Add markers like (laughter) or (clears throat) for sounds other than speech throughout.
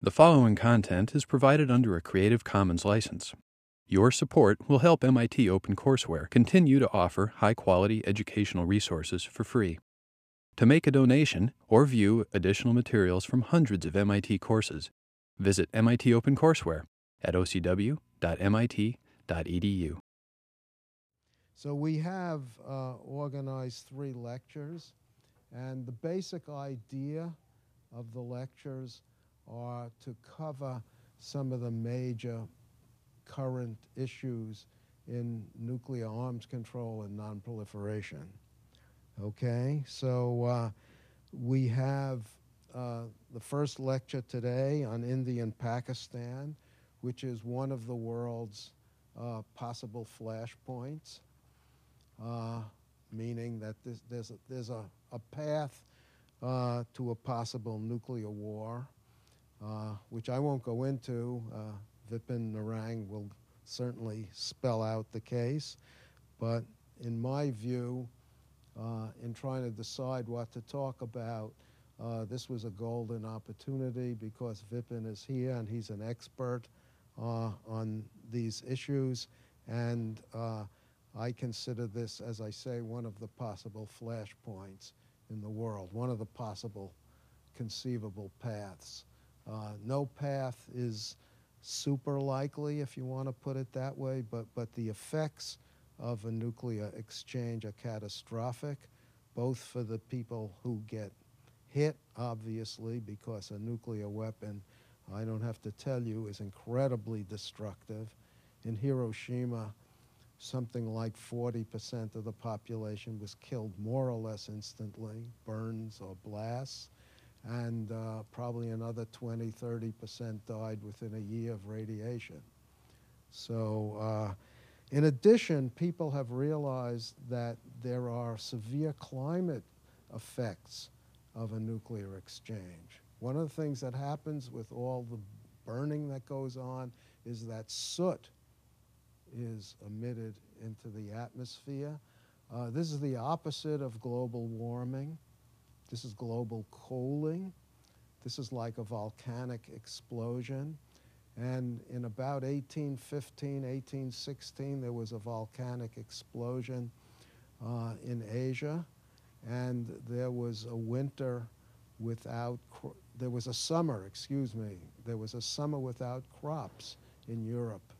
The following content is provided under a Creative Commons license. Your support will help MIT OpenCourseware continue to offer high quality educational resources for free. To make a donation or view additional materials from hundreds of MIT courses, visit MIT OpenCourseware at ocw.mit.edu. So we have uh, organized three lectures, and the basic idea of the lectures are to cover some of the major current issues in nuclear arms control and nonproliferation. Okay, so uh, we have uh, the first lecture today on India and Pakistan, which is one of the world's uh, possible flashpoints, uh, meaning that this, there's, a, there's a, a path uh, to a possible nuclear war, uh, which I won't go into. Vipin Narang will certainly spell out the case, but in my view, uh, in trying to decide what to talk about. Uh, this was a golden opportunity because Vipin is here and he's an expert uh, on these issues. And uh, I consider this, as I say, one of the possible flashpoints in the world, one of the possible conceivable paths. Uh, no path is super likely, if you want to put it that way, but, but the effects of a nuclear exchange are catastrophic, both for the people who get hit, obviously, because a nuclear weapon, I don't have to tell you, is incredibly destructive. In Hiroshima, something like 40% of the population was killed more or less instantly, burns or blasts, and uh, probably another 20, 30% died within a year of radiation. So uh, in addition, people have realized that there are severe climate effects of a nuclear exchange. One of the things that happens with all the burning that goes on is that soot is emitted into the atmosphere. Uh, this is the opposite of global warming. This is global cooling. This is like a volcanic explosion. And in about 1815, 1816, there was a volcanic explosion uh, in Asia, and there was a winter without, there was a summer, excuse me, there was a summer without crops in Europe.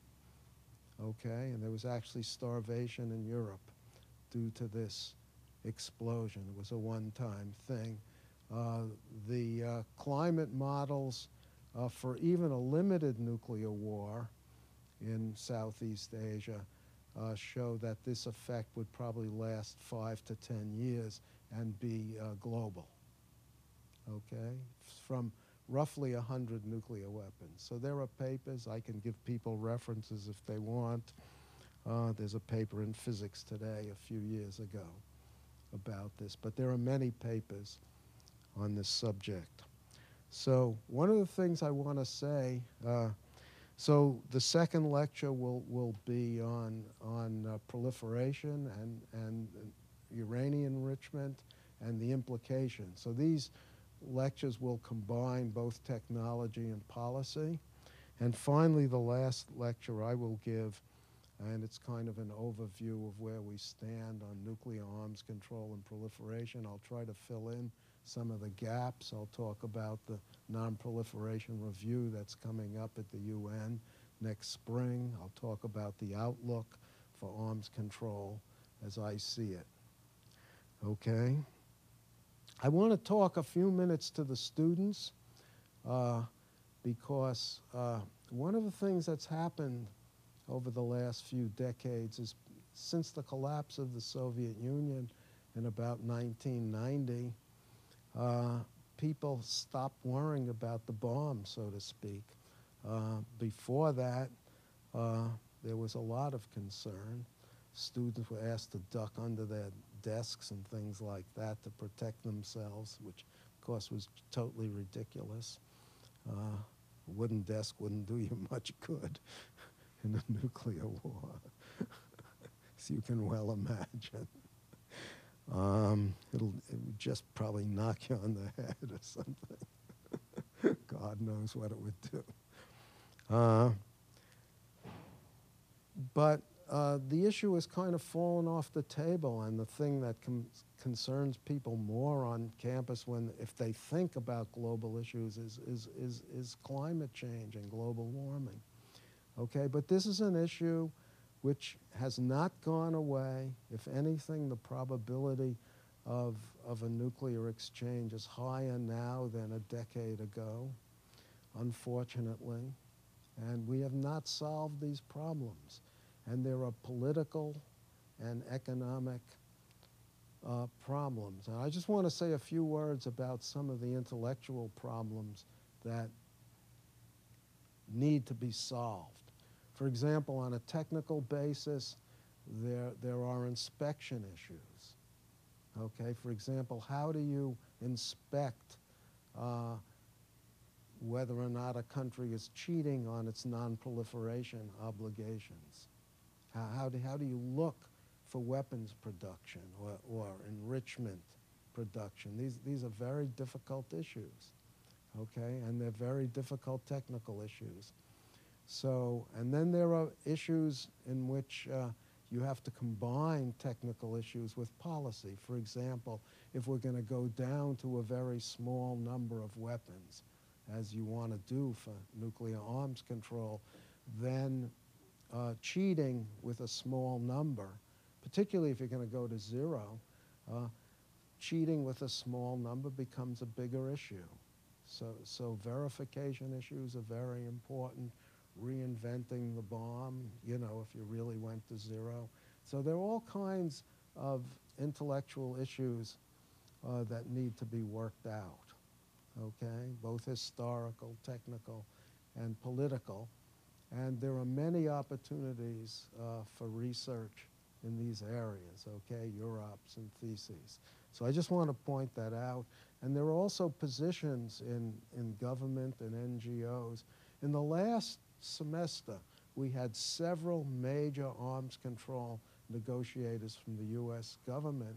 Okay, and there was actually starvation in Europe due to this explosion. It was a one time thing. Uh, the uh, climate models uh, for even a limited nuclear war in Southeast Asia uh, show that this effect would probably last five to ten years and be uh, global. Okay? From roughly 100 nuclear weapons. So there are papers. I can give people references if they want. Uh, there's a paper in physics today a few years ago about this, but there are many papers on this subject. So one of the things I want to say, uh, so the second lecture will, will be on, on uh, proliferation and, and uranium enrichment and the implications. So these lectures will combine both technology and policy. And finally, the last lecture I will give, and it's kind of an overview of where we stand on nuclear arms control and proliferation. I'll try to fill in some of the gaps. I'll talk about the non-proliferation review that's coming up at the UN next spring. I'll talk about the outlook for arms control as I see it. Okay? I want to talk a few minutes to the students uh, because uh, one of the things that's happened over the last few decades is since the collapse of the Soviet Union in about 1990, uh, people stopped worrying about the bomb, so to speak. Uh, before that, uh, there was a lot of concern. Students were asked to duck under their desks and things like that to protect themselves, which, of course, was totally ridiculous. Uh, a wooden desk wouldn't do you (laughs) much good in a (laughs) nuclear war, (laughs) as you can well imagine. Um, it'll, it just probably knock you on the (laughs) head or something. God knows what it would do. Uh, but uh, the issue has kind of fallen off the table, and the thing that concerns people more on campus when, if they think about global issues, is, is, is, is climate change and global warming. Okay, but this is an issue which has not gone away. If anything, the probability of, of a nuclear exchange is higher now than a decade ago, unfortunately. And we have not solved these problems. And there are political and economic uh, problems. And I just want to say a few words about some of the intellectual problems that need to be solved. For example, on a technical basis, there, there are inspection issues. Okay, for example, how do you inspect uh, whether or not a country is cheating on its non-proliferation obligations? How, how, do, how do you look for weapons production or, or enrichment production? These, these are very difficult issues, okay, and they're very difficult technical issues. So, and then there are issues in which uh, you have to combine technical issues with policy. For example, if we're going to go down to a very small number of weapons, as you want to do for nuclear arms control, then uh, cheating with a small number, particularly if you're going to go to zero, uh, cheating with a small number becomes a bigger issue. So, so verification issues are very important reinventing the bomb, you know, if you really went to zero. So there are all kinds of intellectual issues uh, that need to be worked out, okay, both historical, technical, and political. And there are many opportunities uh, for research in these areas, okay, UROPs and theses. So I just want to point that out. And there are also positions in, in government and NGOs. In the last semester, we had several major arms control negotiators from the U.S. government,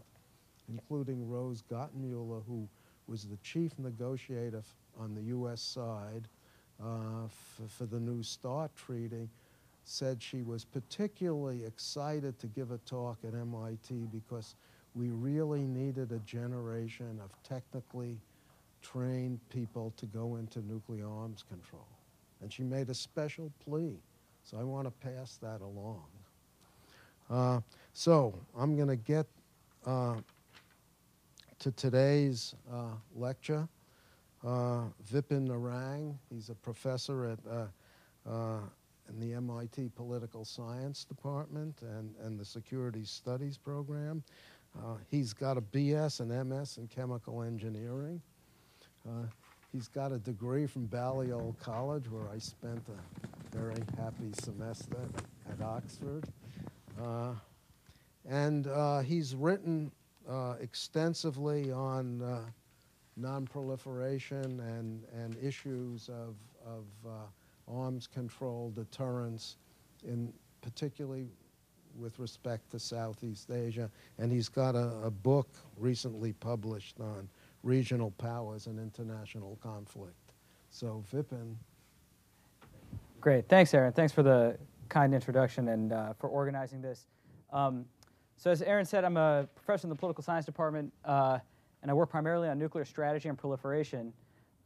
including Rose Gottemoeller, who was the chief negotiator on the U.S. side uh, for the New START treaty, said she was particularly excited to give a talk at MIT because we really needed a generation of technically trained people to go into nuclear arms control. And she made a special plea. So I want to pass that along. Uh, so I'm going to get uh, to today's uh, lecture. Uh, Vipin Narang, he's a professor at uh, uh, in the MIT Political Science Department and, and the Security Studies Program. he's got a BS and MS in chemical engineering. He's got a degree from Balliol College, where I spent a very happy semester at Oxford. Uh, and uh, he's written uh, extensively on uh, nonproliferation and, and issues of, of uh, arms control, deterrence, in particularly with respect to Southeast Asia. And he's got a, a book recently published on regional powers and international conflict. So Vipin. Great. Thanks, Aaron. Thanks for the kind introduction and uh, for organizing this. Um, so as Aaron said, I'm a professor in the political science department, uh, and I work primarily on nuclear strategy and proliferation.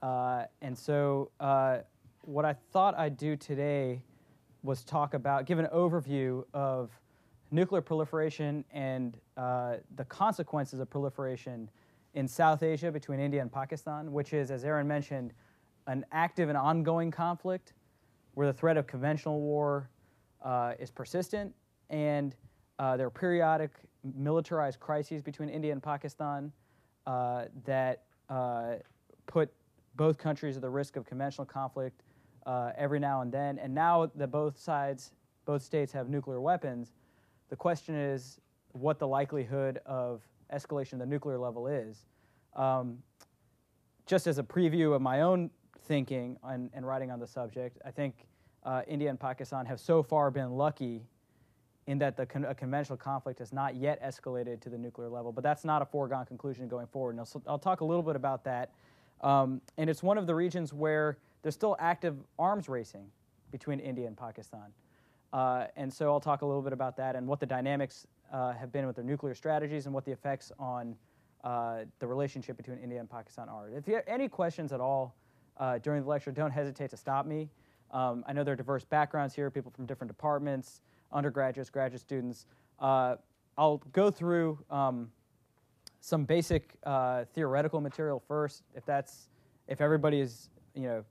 Uh, and so uh, what I thought I'd do today was talk about, give an overview of nuclear proliferation and uh, the consequences of proliferation in South Asia between India and Pakistan, which is, as Aaron mentioned, an active and ongoing conflict where the threat of conventional war uh, is persistent, and uh, there are periodic militarized crises between India and Pakistan uh, that uh, put both countries at the risk of conventional conflict uh, every now and then. And now that both sides, both states have nuclear weapons, the question is what the likelihood of escalation at the nuclear level is. Um, just as a preview of my own thinking and, and writing on the subject, I think uh, India and Pakistan have so far been lucky in that the con- a conventional conflict has not yet escalated to the nuclear level, but that's not a foregone conclusion going forward. And I'll, I'll talk a little bit about that. Um, and it's one of the regions where there's still active arms racing between India and Pakistan. Uh, and so I'll talk a little bit about that and what the dynamics uh, have been with their nuclear strategies and what the effects on uh, the relationship between India and Pakistan are. If you have any questions at all uh, during the lecture, don't hesitate to stop me. Um, I know there are diverse backgrounds here, people from different departments, undergraduates, graduate students. Uh, I'll go through um, some basic uh, theoretical material first. If that's if everybody is you know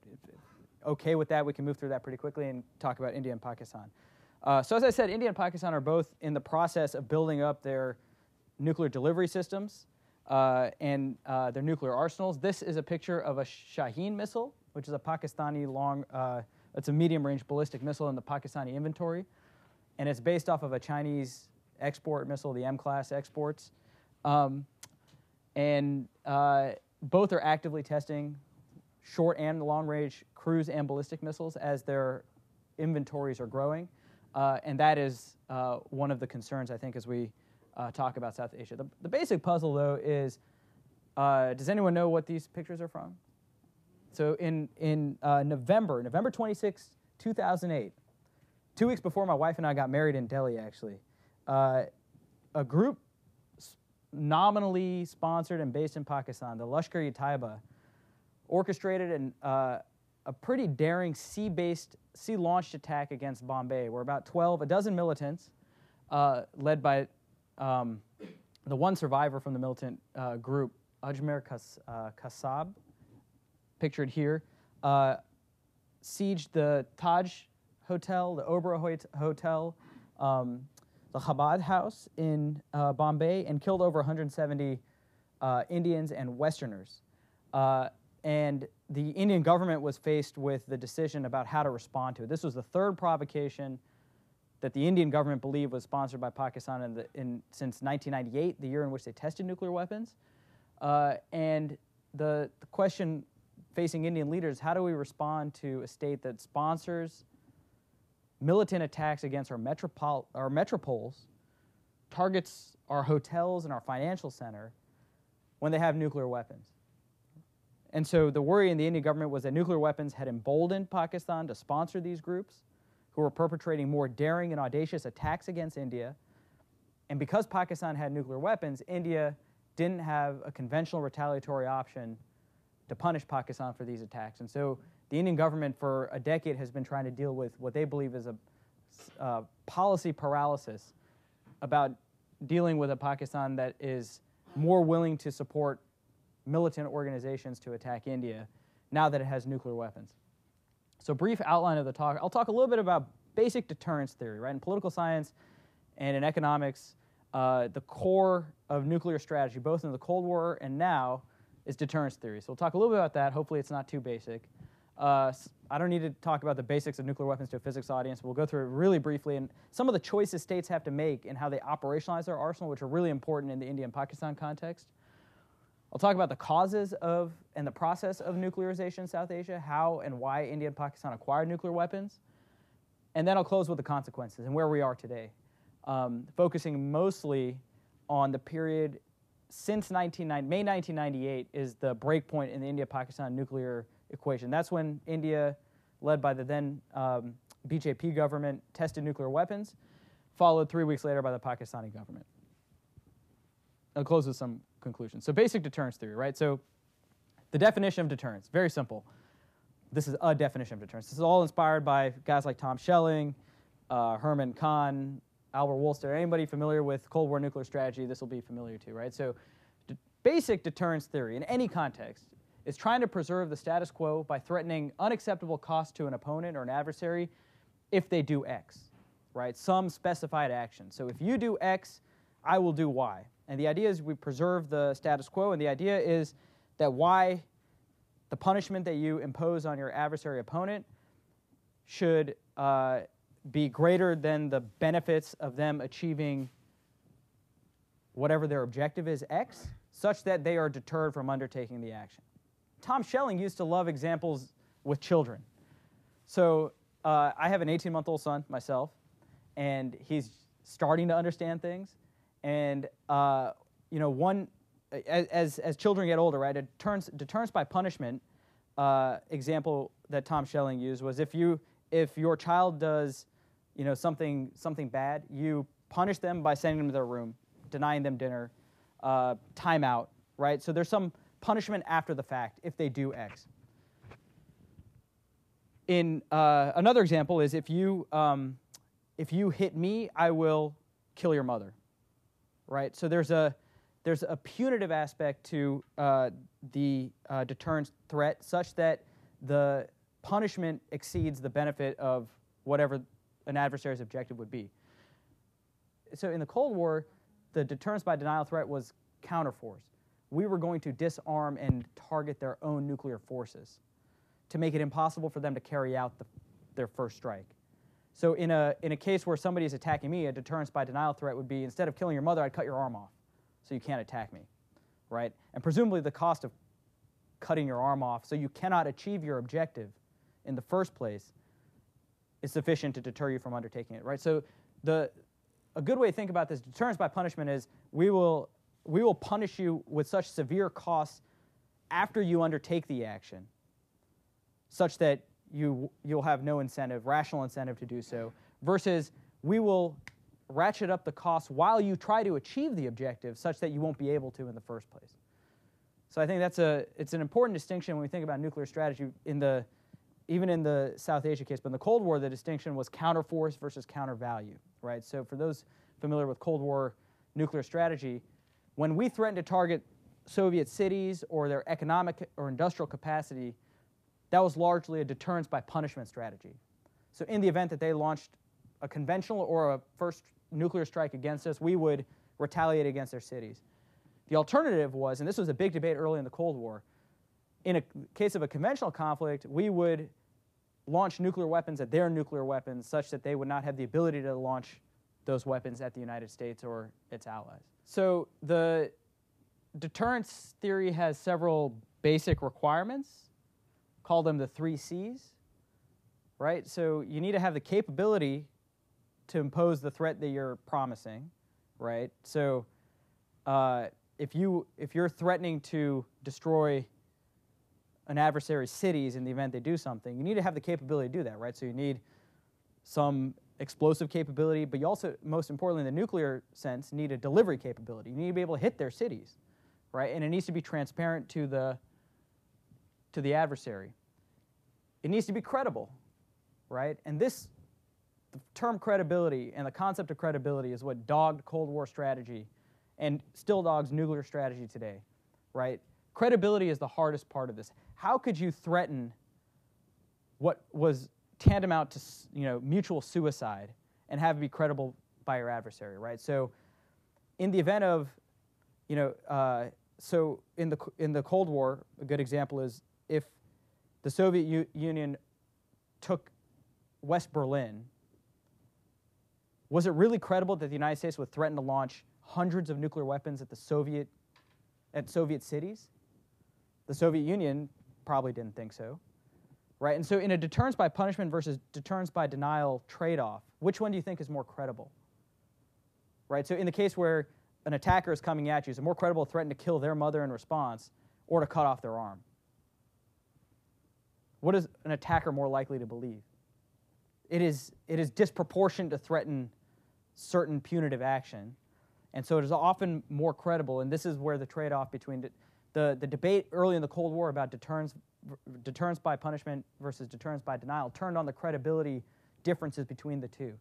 okay with that, we can move through that pretty quickly and talk about India and Pakistan. Uh, so as I said, India and Pakistan are both in the process of building up their nuclear delivery systems uh, and uh, their nuclear arsenals. This is a picture of a Shaheen missile, which is a Pakistani long, uh, it's a medium-range ballistic missile in the Pakistani inventory, and it's based off of a Chinese export missile, the M-class exports. Um, and uh, both are actively testing short and long-range cruise and ballistic missiles as their inventories are growing. Uh, and that is uh, one of the concerns, I think, as we uh, talk about South Asia. The, the, basic puzzle, though, is uh, does anyone know what these pictures are from? So in, in uh, November, November 26, 2008, two weeks before my wife and I got married in Delhi, actually, uh, a group nominally sponsored and based in Pakistan, the Lashkar-e-Taiba, orchestrated an, uh, a pretty daring sea-based, sea-launched attack against Bombay, where about 12, a dozen militants, uh, led by um, the one survivor from the militant uh, group, Ajmal Kas, uh, Kasab, pictured here, uh, sieged the Taj Hotel, the Oberoi Hotel, um, the Chabad House in uh, Bombay, and killed over 170 uh, Indians and Westerners. And the Indian government was faced with the decision about how to respond to it. This was the third provocation that the Indian government believed was sponsored by Pakistan in the, in, since 1998, the year in which they tested nuclear weapons. Uh, and the, the question facing Indian leaders how do we respond to a state that sponsors militant attacks against our, metropol- our metropoles, targets our hotels and our financial center when they have nuclear weapons? And so the worry in the Indian government was that nuclear weapons had emboldened Pakistan to sponsor these groups who were perpetrating more daring and audacious attacks against India. And because Pakistan had nuclear weapons, India didn't have a conventional retaliatory option to punish Pakistan for these attacks. And so the Indian government for a decade has been trying to deal with what they believe is a uh, policy paralysis about dealing with a Pakistan that is more willing to support militant organizations to attack India now that it has nuclear weapons. So, brief outline of the talk. I'll talk a little bit about basic deterrence theory, right? In political science and in economics, uh, the core of nuclear strategy, both in the Cold War and now, is deterrence theory. So, we'll talk a little bit about that. Hopefully, it's not too basic. Uh, I don't need to talk about the basics of nuclear weapons to a physics audience. We'll go through it really briefly and some of the choices states have to make and how they operationalize their arsenal, which are really important in the India and Pakistan context. I'll talk about the causes of and the process of nuclearization in South Asia, how and why India and Pakistan acquired nuclear weapons. And then I'll close with the consequences and where we are today, um, focusing mostly on the period since 1990, May 1998 is the breakpoint in the India-Pakistan nuclear equation. That's when India, led by the then um, BJP government, tested nuclear weapons, followed three weeks later by the Pakistani government. I'll close with some conclusions. So basic deterrence theory, right? So the definition of deterrence, very simple. This is a definition of deterrence. This is all inspired by guys like Tom Schelling, uh, Herman Kahn, Albert Wohlstetter. Anybody familiar with Cold War nuclear strategy, this will be familiar to, right? So d- basic deterrence theory in any context is trying to preserve the status quo by threatening unacceptable cost to an opponent or an adversary if they do X, right? Some specified action. So if you do X, I will do Y. And the idea is we preserve the status quo, and the idea is that why the punishment that you impose on your adversary opponent, should uh, be greater than the benefits of them achieving whatever their objective is, X, such that they are deterred from undertaking the action. Tom Schelling used to love examples with children. So uh, I have an 18 month old son myself, and he's starting to understand things. And uh, you know, one as, as children get older, right, deterrence, deterrence by punishment uh, example that Tom Schelling used was if you if your child does, you know, something something bad, you punish them by sending them to their room, denying them dinner, uh, timeout, right? So there's some punishment after the fact if they do X. In uh, another example is if you um, if you hit me, I will kill your mother, right? So there's a there's a punitive aspect to uh, the uh, deterrence threat, such that the punishment exceeds the benefit of whatever an adversary's objective would be. So in the Cold War, the deterrence by denial threat was counterforce. We were going to disarm and target their own nuclear forces to make it impossible for them to carry out the, their first strike. So in a, in a case where somebody is attacking me, a deterrence by denial threat would be instead of killing your mother, I'd cut your arm off so you can't attack me, right? And presumably the cost of cutting your arm off so you cannot achieve your objective in the first place is sufficient to deter you from undertaking it, right? So the, a good way to think about this deterrence by punishment is we will, we will punish you with such severe costs after you undertake the action such that you, you'll have no incentive, rational incentive to do so, versus we will ratchet up the costs while you try to achieve the objective such that you won't be able to in the first place. So I think that's a, it's an important distinction when we think about nuclear strategy in the, even in the South Asia case, but in the Cold War, the distinction was counterforce versus countervalue, right? So for those familiar with Cold War nuclear strategy, when we threatened to target Soviet cities or their economic or industrial capacity, that was largely a deterrence by punishment strategy. So, in the event that they launched a conventional or a first nuclear strike against us, we would retaliate against their cities. The alternative was, and this was a big debate early in the Cold War, in a case of a conventional conflict, we would launch nuclear weapons at their nuclear weapons such that they would not have the ability to launch those weapons at the United States or its allies. So the deterrence theory has several basic requirements call them the three C's, right? So you need to have the capability to impose the threat that you're promising, right? So uh, if you if you're threatening to destroy an adversary's cities in the event they do something, you need to have the capability to do that, right? So you need some explosive capability, but you also, most importantly, in the nuclear sense, need a delivery capability. You need to be able to hit their cities, right? And it needs to be transparent to the to the adversary. It needs to be credible, right? And this the term credibility and the concept of credibility is what dogged Cold War strategy and still dogs nuclear strategy today, right? Credibility is the hardest part of this. How could you threaten what was tantamount to you know mutual suicide and have it be credible by your adversary, right? So, in the event of, you know, uh, so in the in the Cold War, a good example is if the Soviet U- Union took West Berlin, was it really credible that the United States would threaten to launch hundreds of nuclear weapons at the Soviet at Soviet cities? The Soviet Union probably didn't think so. Right? And so in a deterrence by punishment versus deterrence by denial trade-off, which one do you think is more credible? Right? So in the case where an attacker is coming at you, is it more credible to threaten to kill their mother in response or to cut off their arm? What is an attacker more likely to believe? It is, it is disproportionate to threaten certain punitive action. And so it is often more credible, and this is where the trade off between the, the, the, debate early in the Cold War about deterrence, deterrence by punishment versus deterrence by denial turned on the credibility differences between the two.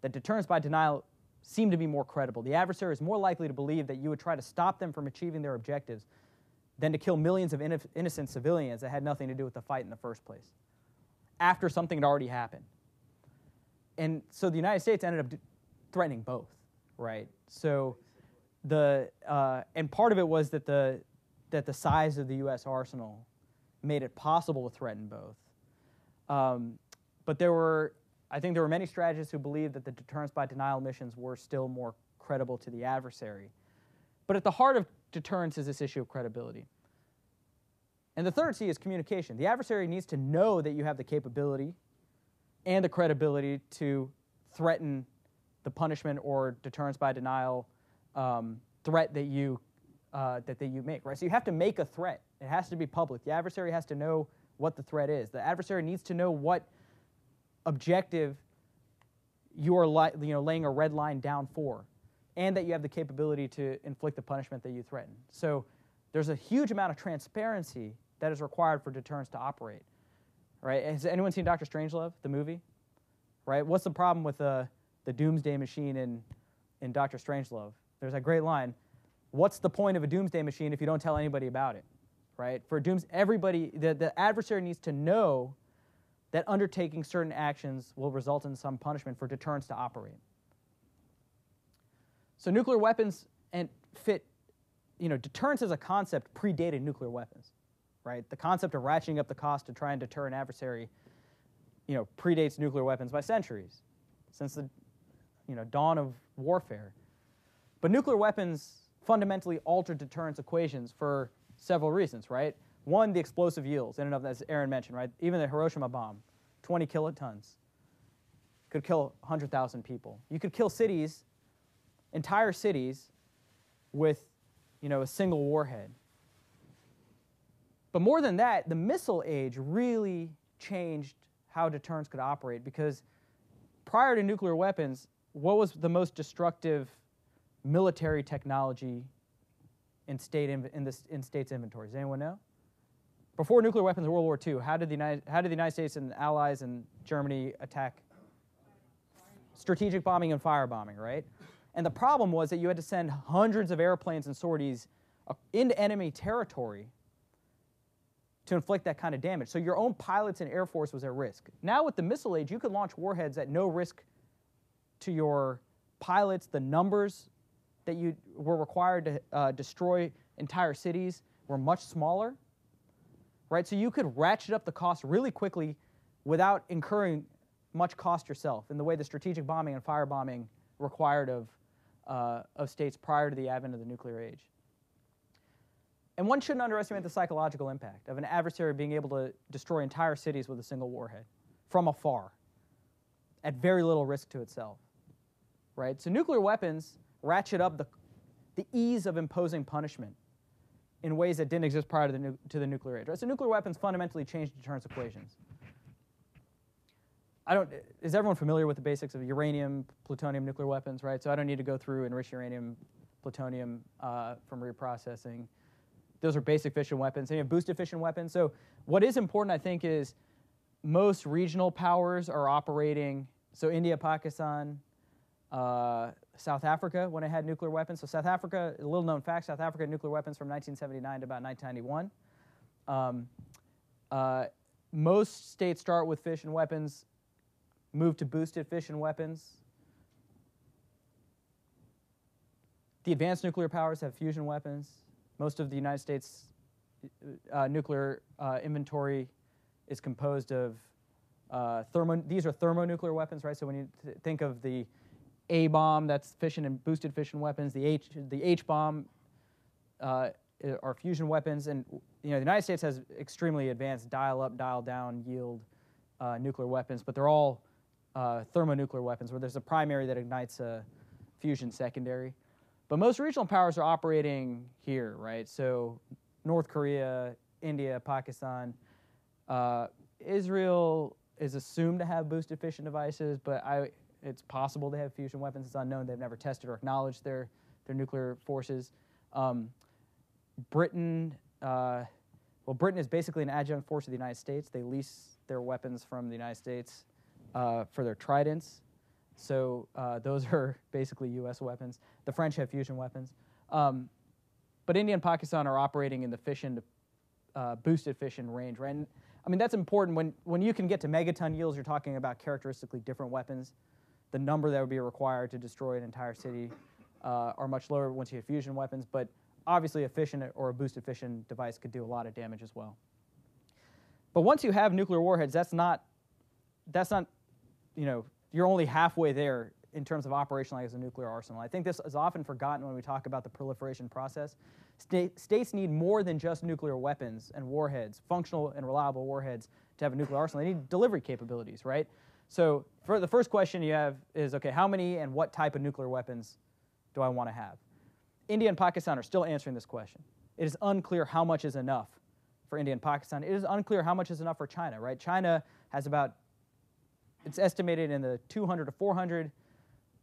That deterrence by denial seemed to be more credible. The adversary is more likely to believe that you would try to stop them from achieving their objectives than to kill millions of innocent civilians that had nothing to do with the fight in the first place after something had already happened. And so the United States ended up threatening both, right? So the uh, and part of it was that the that the size of the U.S. arsenal made it possible to threaten both. Um, but there were, I think, there were many strategists who believed that the deterrence by denial missions were still more credible to the adversary. But at the heart of deterrence is this issue of credibility. And the third C is communication. The adversary needs to know that you have the capability and the credibility to threaten the punishment or deterrence by denial um, threat that you uh, that, that you make. Right. So you have to make a threat. It has to be public. The adversary has to know what the threat is. The adversary needs to know what objective you are li- you know, laying a red line down for, and that you have the capability to inflict the punishment that you threaten. So there's a huge amount of transparency that is required for deterrence to operate. Right? Has anyone seen Doctor Strangelove, the movie? Right? What's the problem with the, the doomsday machine in, in Doctor Strangelove? There's a great line. What's the point of a doomsday machine if you don't tell anybody about it? Right? For dooms, everybody, the, the adversary needs to know that undertaking certain actions will result in some punishment for deterrence to operate. So nuclear weapons and fit, you know, deterrence as a concept predated nuclear weapons, right? The concept of ratcheting up the cost to try and deter an adversary, you know, predates nuclear weapons by centuries, since the, you know, dawn of warfare. But nuclear weapons fundamentally alter deterrence equations for several reasons, right? One, the explosive yields, in and of as Aaron mentioned, right? Even the Hiroshima bomb, 20 kilotons, could kill 100,000 people. You could kill cities, entire cities, with, you know, a single warhead. But more than that, the missile age really changed how deterrence could operate because prior to nuclear weapons, what was the most destructive military technology in state in, in, the, in states inventories? Anyone know? Before nuclear weapons World War II, how did the United, how did the United States and Allies and Germany attack? Strategic bombing and firebombing, right? And the problem was that you had to send hundreds of airplanes and sorties uh, into enemy territory to inflict that kind of damage. So your own pilots and air force was at risk. Now with the missile age, you could launch warheads at no risk to your pilots. The numbers that you were required to uh, destroy entire cities were much smaller right? So you could ratchet up the cost really quickly without incurring much cost yourself in the way the strategic bombing and firebombing required of, uh, of states prior to the advent of the nuclear age. And one shouldn't underestimate the psychological impact of an adversary being able to destroy entire cities with a single warhead from afar at very little risk to itself. Right? So nuclear weapons ratchet up the, the ease of imposing punishment in ways that didn't exist prior to the, to the nuclear age. Right? So nuclear weapons fundamentally change deterrence equations. I don't, is everyone familiar with the basics of uranium, plutonium, nuclear weapons, right? So I don't need to go through enriched uranium, plutonium uh, from reprocessing. Those are basic fission weapons. And you have boosted fission weapons. So what is important, I think, is most regional powers are operating. So India, Pakistan, uh, South Africa when it had nuclear weapons. So South Africa, a little known fact, South Africa had nuclear weapons from 1979 to about 1991. Um, uh, most states start with fission weapons, move to boosted fission weapons. The advanced nuclear powers have fusion weapons. Most of the United States uh, nuclear uh, inventory is composed of uh, thermo. These are thermonuclear weapons, right? So when you th- think of the a bomb, that's fission and boosted fission weapons. The H, the H bomb uh, are fusion weapons, and you know the United States has extremely advanced dial-up, dial-down yield uh, nuclear weapons, but they're all uh, thermonuclear weapons, where there's a primary that ignites a fusion secondary. But most regional powers are operating here, right? So North Korea, India, Pakistan, uh, Israel is assumed to have boosted fission devices, but I it's possible they have fusion weapons. It's unknown. They've never tested or acknowledged their, their nuclear forces. Um, Britain, uh, well, Britain is basically an adjunct force of the United States. They lease their weapons from the United States uh, for their tridents. So uh, those (laughs) are basically U.S. weapons. The French have fusion weapons. Um, but India and Pakistan are operating in the fission, uh, boosted fission range, right? And, I mean, that's important. When, when you can get to megaton yields, you're talking about characteristically different weapons the number that would be required to destroy an entire city uh, are much lower once you have fusion weapons, but obviously a fission or a boosted fission device could do a lot of damage as well. But once you have nuclear warheads, that's not, that's not, you know, you're only halfway there in terms of operationalizing a nuclear arsenal. I think this is often forgotten when we talk about the proliferation process. State, states need more than just nuclear weapons and warheads, functional and reliable warheads, to have a nuclear arsenal. They need delivery capabilities, right? So for the first question you have is, okay, how many and what type of nuclear weapons do I want to have? India and Pakistan are still answering this question. It is unclear how much is enough for India and Pakistan. It is unclear how much is enough for China, right? China has about, it's estimated in the 200 to 400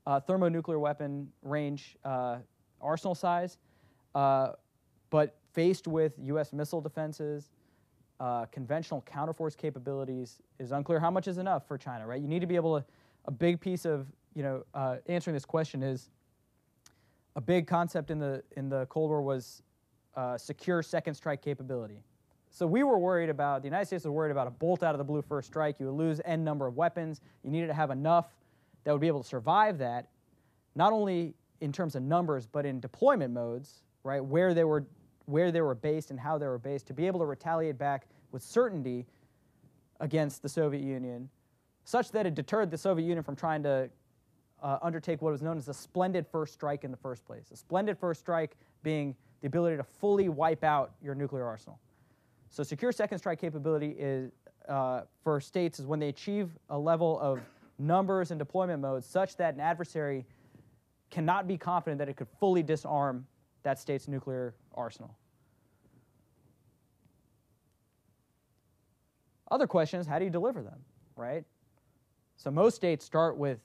uh, thermonuclear weapon range uh, arsenal size. Uh, but faced with U.S. missile defenses, uh, conventional counterforce capabilities, is unclear how much is enough for China, right? You need to be able to, a big piece of, you know, uh, answering this question is, a big concept in the, in the Cold War was uh, secure second strike capability. So we were worried about, the United States was worried about a bolt out of the blue first strike. You would lose n number of weapons. You needed to have enough that would be able to survive that, not only in terms of numbers, but in deployment modes, right, where they were, where they were based and how they were based, to be able to retaliate back with certainty against the Soviet Union, such that it deterred the Soviet Union from trying to uh, undertake what was known as a splendid first strike in the first place. A splendid first strike being the ability to fully wipe out your nuclear arsenal. So secure second strike capability is uh, for states is when they achieve a level of numbers and deployment modes such that an adversary cannot be confident that it could fully disarm that state's nuclear arsenal. Other questions, how do you deliver them, right? So most states start with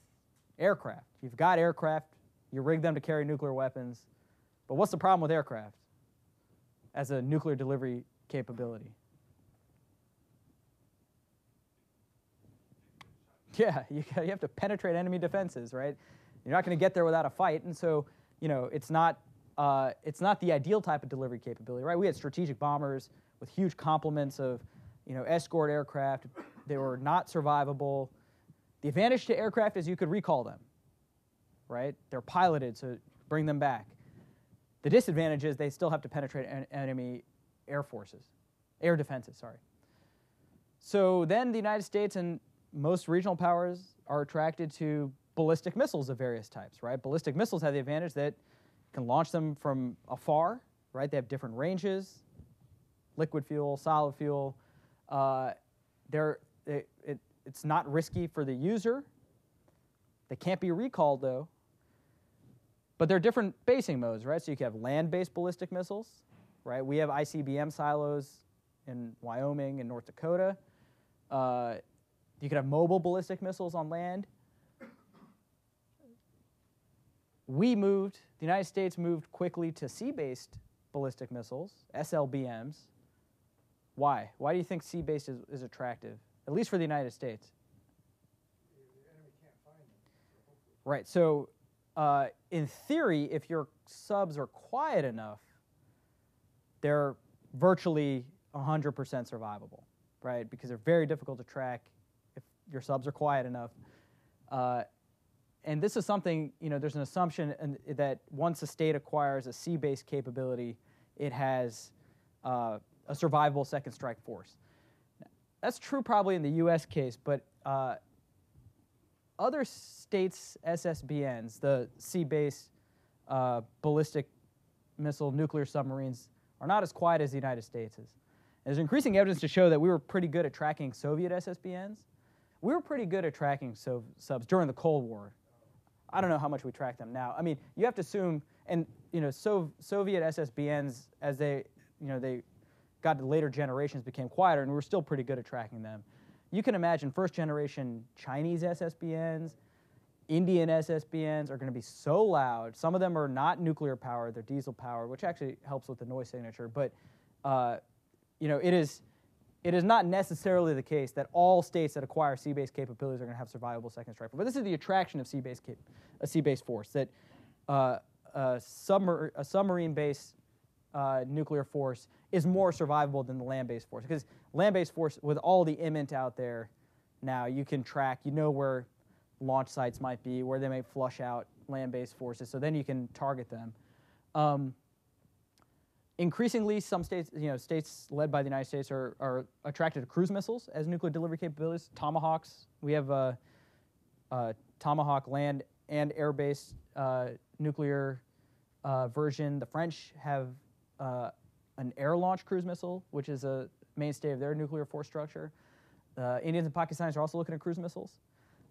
aircraft. You've got aircraft, you rig them to carry nuclear weapons. But what's the problem with aircraft as a nuclear delivery capability? Yeah, (laughs) you, have to penetrate enemy defenses, right? You're not going to get there without a fight, and so you know it's not uh, it's not the ideal type of delivery capability, right? We had strategic bombers with huge complements of you know escort aircraft. They were not survivable. The advantage to aircraft is you could recall them, right? They're piloted, so bring them back. The disadvantage is they still have to penetrate en- enemy air forces, air defenses, sorry. So then the United States and most regional powers are attracted to ballistic missiles of various types, right? Ballistic missiles have the advantage that you can launch them from afar, right? They have different ranges, liquid fuel, solid fuel. Uh, they're, it, it, it's not risky for the user. They can't be recalled though. But there are different basing modes, right? So you can have land-based ballistic missiles, right? We have ICBM silos in Wyoming and North Dakota. Uh, you could have mobile ballistic missiles on land. We moved, the United States moved quickly to sea based ballistic missiles, SLBMs. Why? Why do you think sea based is, is attractive, at least for the United States? Right. So, uh, in theory, if your subs are quiet enough, they're virtually 100% survivable, right? Because they're very difficult to track if your subs are quiet enough. Uh, and this is something, you know, there's an assumption in, that once a state acquires a sea based capability, it has uh, a survivable second strike force. That's true probably in the US case, but uh, other states' SSBNs, the sea based uh, ballistic missile nuclear submarines, are not as quiet as the United States is. There's increasing evidence to show that we were pretty good at tracking Soviet SSBNs. We were pretty good at tracking subs during the Cold War. I don't know how much we track them now. I mean, you have to assume, and you know, Sov- Soviet SSBNs, as they, you know, they got to later generations, became quieter, and we were still pretty good at tracking them. You can imagine first generation Chinese SSBNs, Indian SSBNs are going to be so loud. Some of them are not nuclear powered; they're diesel powered, which actually helps with the noise signature. But uh, you know, it is it is not necessarily the case that all states that acquire sea-based capabilities are going to have survivable second strike. But this is the attraction of sea-based cap- a sea-based force that uh, a, submar- a submarine-based uh, nuclear force is more survivable than the land-based force because land-based force with all the imminent out there now you can track you know where launch sites might be where they may flush out land-based forces so then you can target them um, increasingly, some states, you know, states led by the United States are, are attracted to cruise missiles as nuclear delivery capabilities. Tomahawks, we have a, a Tomahawk land and air-based uh, nuclear uh, version. The French have uh, an air-launched cruise missile, which is a mainstay of their nuclear force structure. Uh, Indians and Pakistanis are also looking at cruise missiles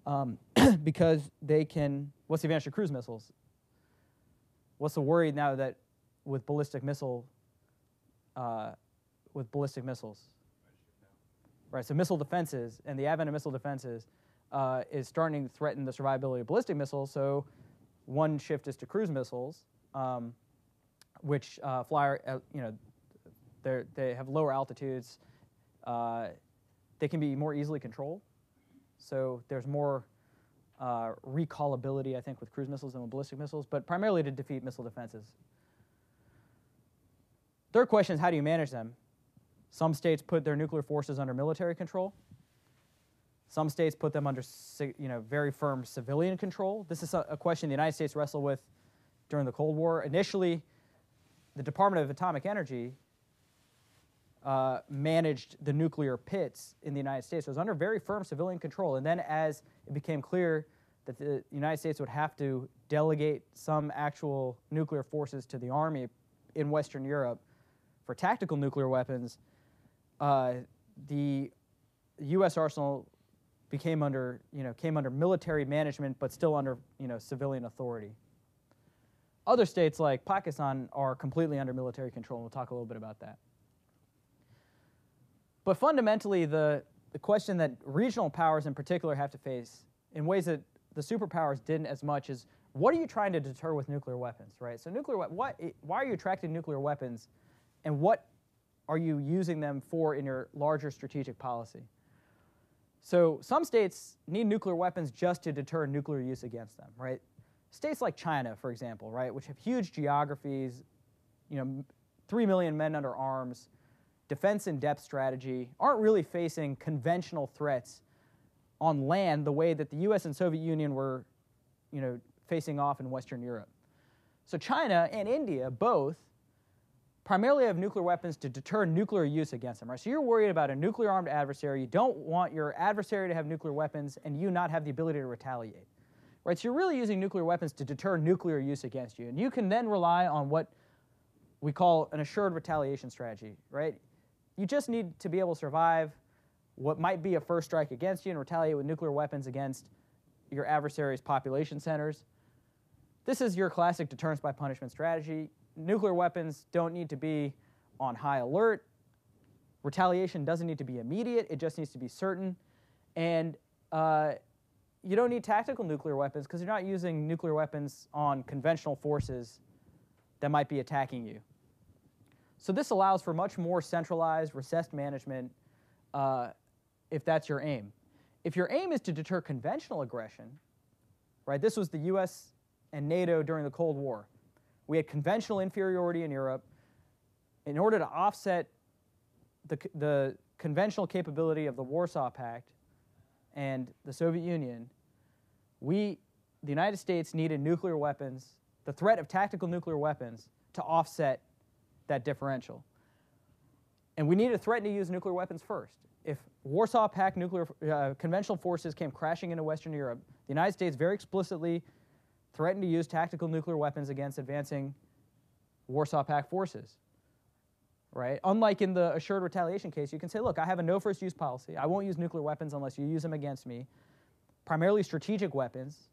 um, (clears throat) because they can. What's the advantage of cruise missiles? What's the worry now that with ballistic missile, uh, with ballistic missiles? Right, so missile defenses and the advent of missile defenses uh, is starting to threaten the survivability of ballistic missiles. So one shift is to cruise missiles, um, which uh, fly, uh, you know, they have lower altitudes. Uh, they can be more easily controlled. So there's more uh, recallability, I think, with cruise missiles than with ballistic missiles, but primarily to defeat missile defenses. Third question is how do you manage them? Some states put their nuclear forces under military control. Some states put them under you know, very firm civilian control. This is a question the United States wrestled with during the Cold War. Initially, the Department of Atomic Energy uh, managed the nuclear pits in the United States. It was under very firm civilian control. And then, as it became clear that the United States would have to delegate some actual nuclear forces to the Army in Western Europe for tactical nuclear weapons, uh, the U.S. arsenal became under, you know, came under military management, but still under, you know, civilian authority. Other states like Pakistan are completely under military control. and We'll talk a little bit about that. But fundamentally, the, the question that regional powers in particular have to face in ways that the superpowers didn't as much is what are you trying to deter with nuclear weapons, right? So nuclear, what, why are you attracting nuclear weapons, and what are you using them for in your larger strategic policy? So some states need nuclear weapons just to deter nuclear use against them, right? States like China, for example, right, which have huge geographies, you know, three million men under arms, defense in depth strategy aren't really facing conventional threats on land the way that the US and Soviet Union were, you know, facing off in Western Europe. So China and India both primarily have nuclear weapons to deter nuclear use against them, right? So you're worried about a nuclear armed adversary. You don't want your adversary to have nuclear weapons and you not have the ability to retaliate. Right? So you're really using nuclear weapons to deter nuclear use against you. And you can then rely on what we call an assured retaliation strategy, right? You just need to be able to survive what might be a first strike against you and retaliate with nuclear weapons against your adversary's population centers. This is your classic deterrence by punishment strategy. Nuclear weapons don't need to be on high alert. Retaliation doesn't need to be immediate, it just needs to be certain. And uh, you don't need tactical nuclear weapons because you're not using nuclear weapons on conventional forces that might be attacking you. So this allows for much more centralized, recessed management uh, if that's your aim. If your aim is to deter conventional aggression, right, this was the US and NATO during the Cold War. We had conventional inferiority in Europe. In order to offset the, the conventional capability of the Warsaw Pact and the Soviet Union, we, the United States, needed nuclear weapons, the threat of tactical nuclear weapons, to offset that differential. And we need to threaten to use nuclear weapons first. If Warsaw Pact nuclear uh, conventional forces came crashing into Western Europe, the United States very explicitly threatened to use tactical nuclear weapons against advancing Warsaw Pact forces. Right? Unlike in the assured retaliation case, you can say, look, I have a no first use policy. I won't use nuclear weapons unless you use them against me. Primarily strategic weapons,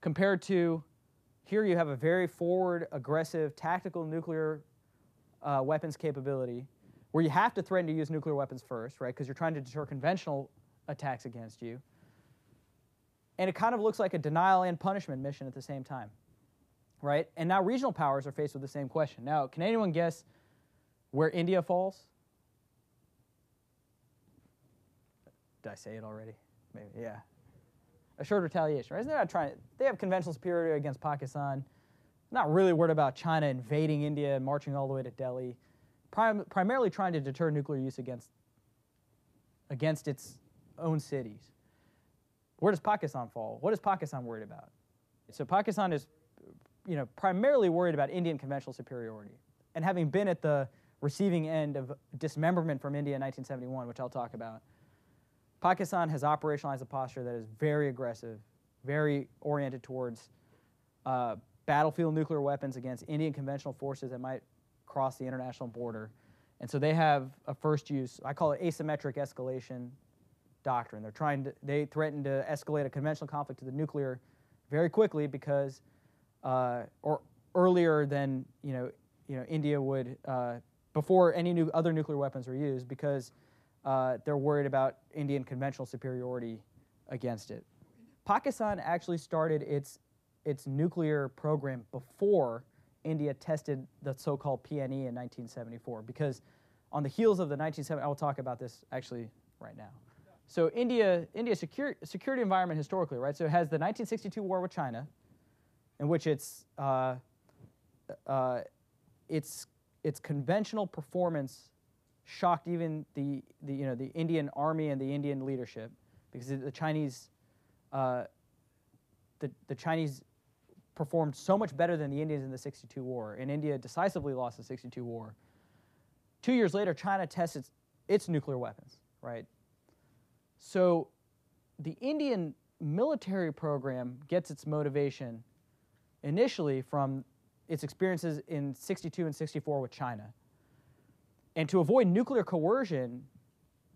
compared to here you have a very forward, aggressive, tactical nuclear uh, weapons capability where you have to threaten to use nuclear weapons first, right? Because you're trying to deter conventional attacks against you. And it kind of looks like a denial and punishment mission at the same time, right? And now regional powers are faced with the same question. Now, can anyone guess where India falls? Did I say it already? Maybe, yeah. Assured retaliation, right? They're not trying. They have conventional superiority against Pakistan. Not really worried about China invading India and marching all the way to Delhi prim- primarily trying to deter nuclear use against, against its own cities. Where does Pakistan fall? What is Pakistan worried about? So Pakistan is, you know, primarily worried about Indian conventional superiority. And having been at the receiving end of dismemberment from India in 1971, which I'll talk about, Pakistan has operationalized a posture that is very aggressive, very oriented towards uh, battlefield nuclear weapons against Indian conventional forces that might cross the international border. And so they have a first use, I call it asymmetric escalation doctrine. They're trying to, they threaten to escalate a conventional conflict to the nuclear very quickly because, uh, or earlier than, you know, you know, India would uh, before any new other nuclear weapons were used because uh, they're worried about Indian conventional superiority against it. Pakistan actually started its its nuclear program before India tested the so-called PNE in 1974 because on the heels of the 1970 I will talk about this actually right now. So India India's secure, security environment historically, right? So it has the 1962 war with China in which its uh, uh, its its conventional performance shocked even the, the you know the Indian army and the Indian leadership because the Chinese uh, the, the Chinese performed so much better than the Indians in the 62 war, and India decisively lost the 62 war. Two years later, China tests its, its nuclear weapons, right? So the Indian military program gets its motivation initially from its experiences in 62 and 64 with China. And to avoid nuclear coercion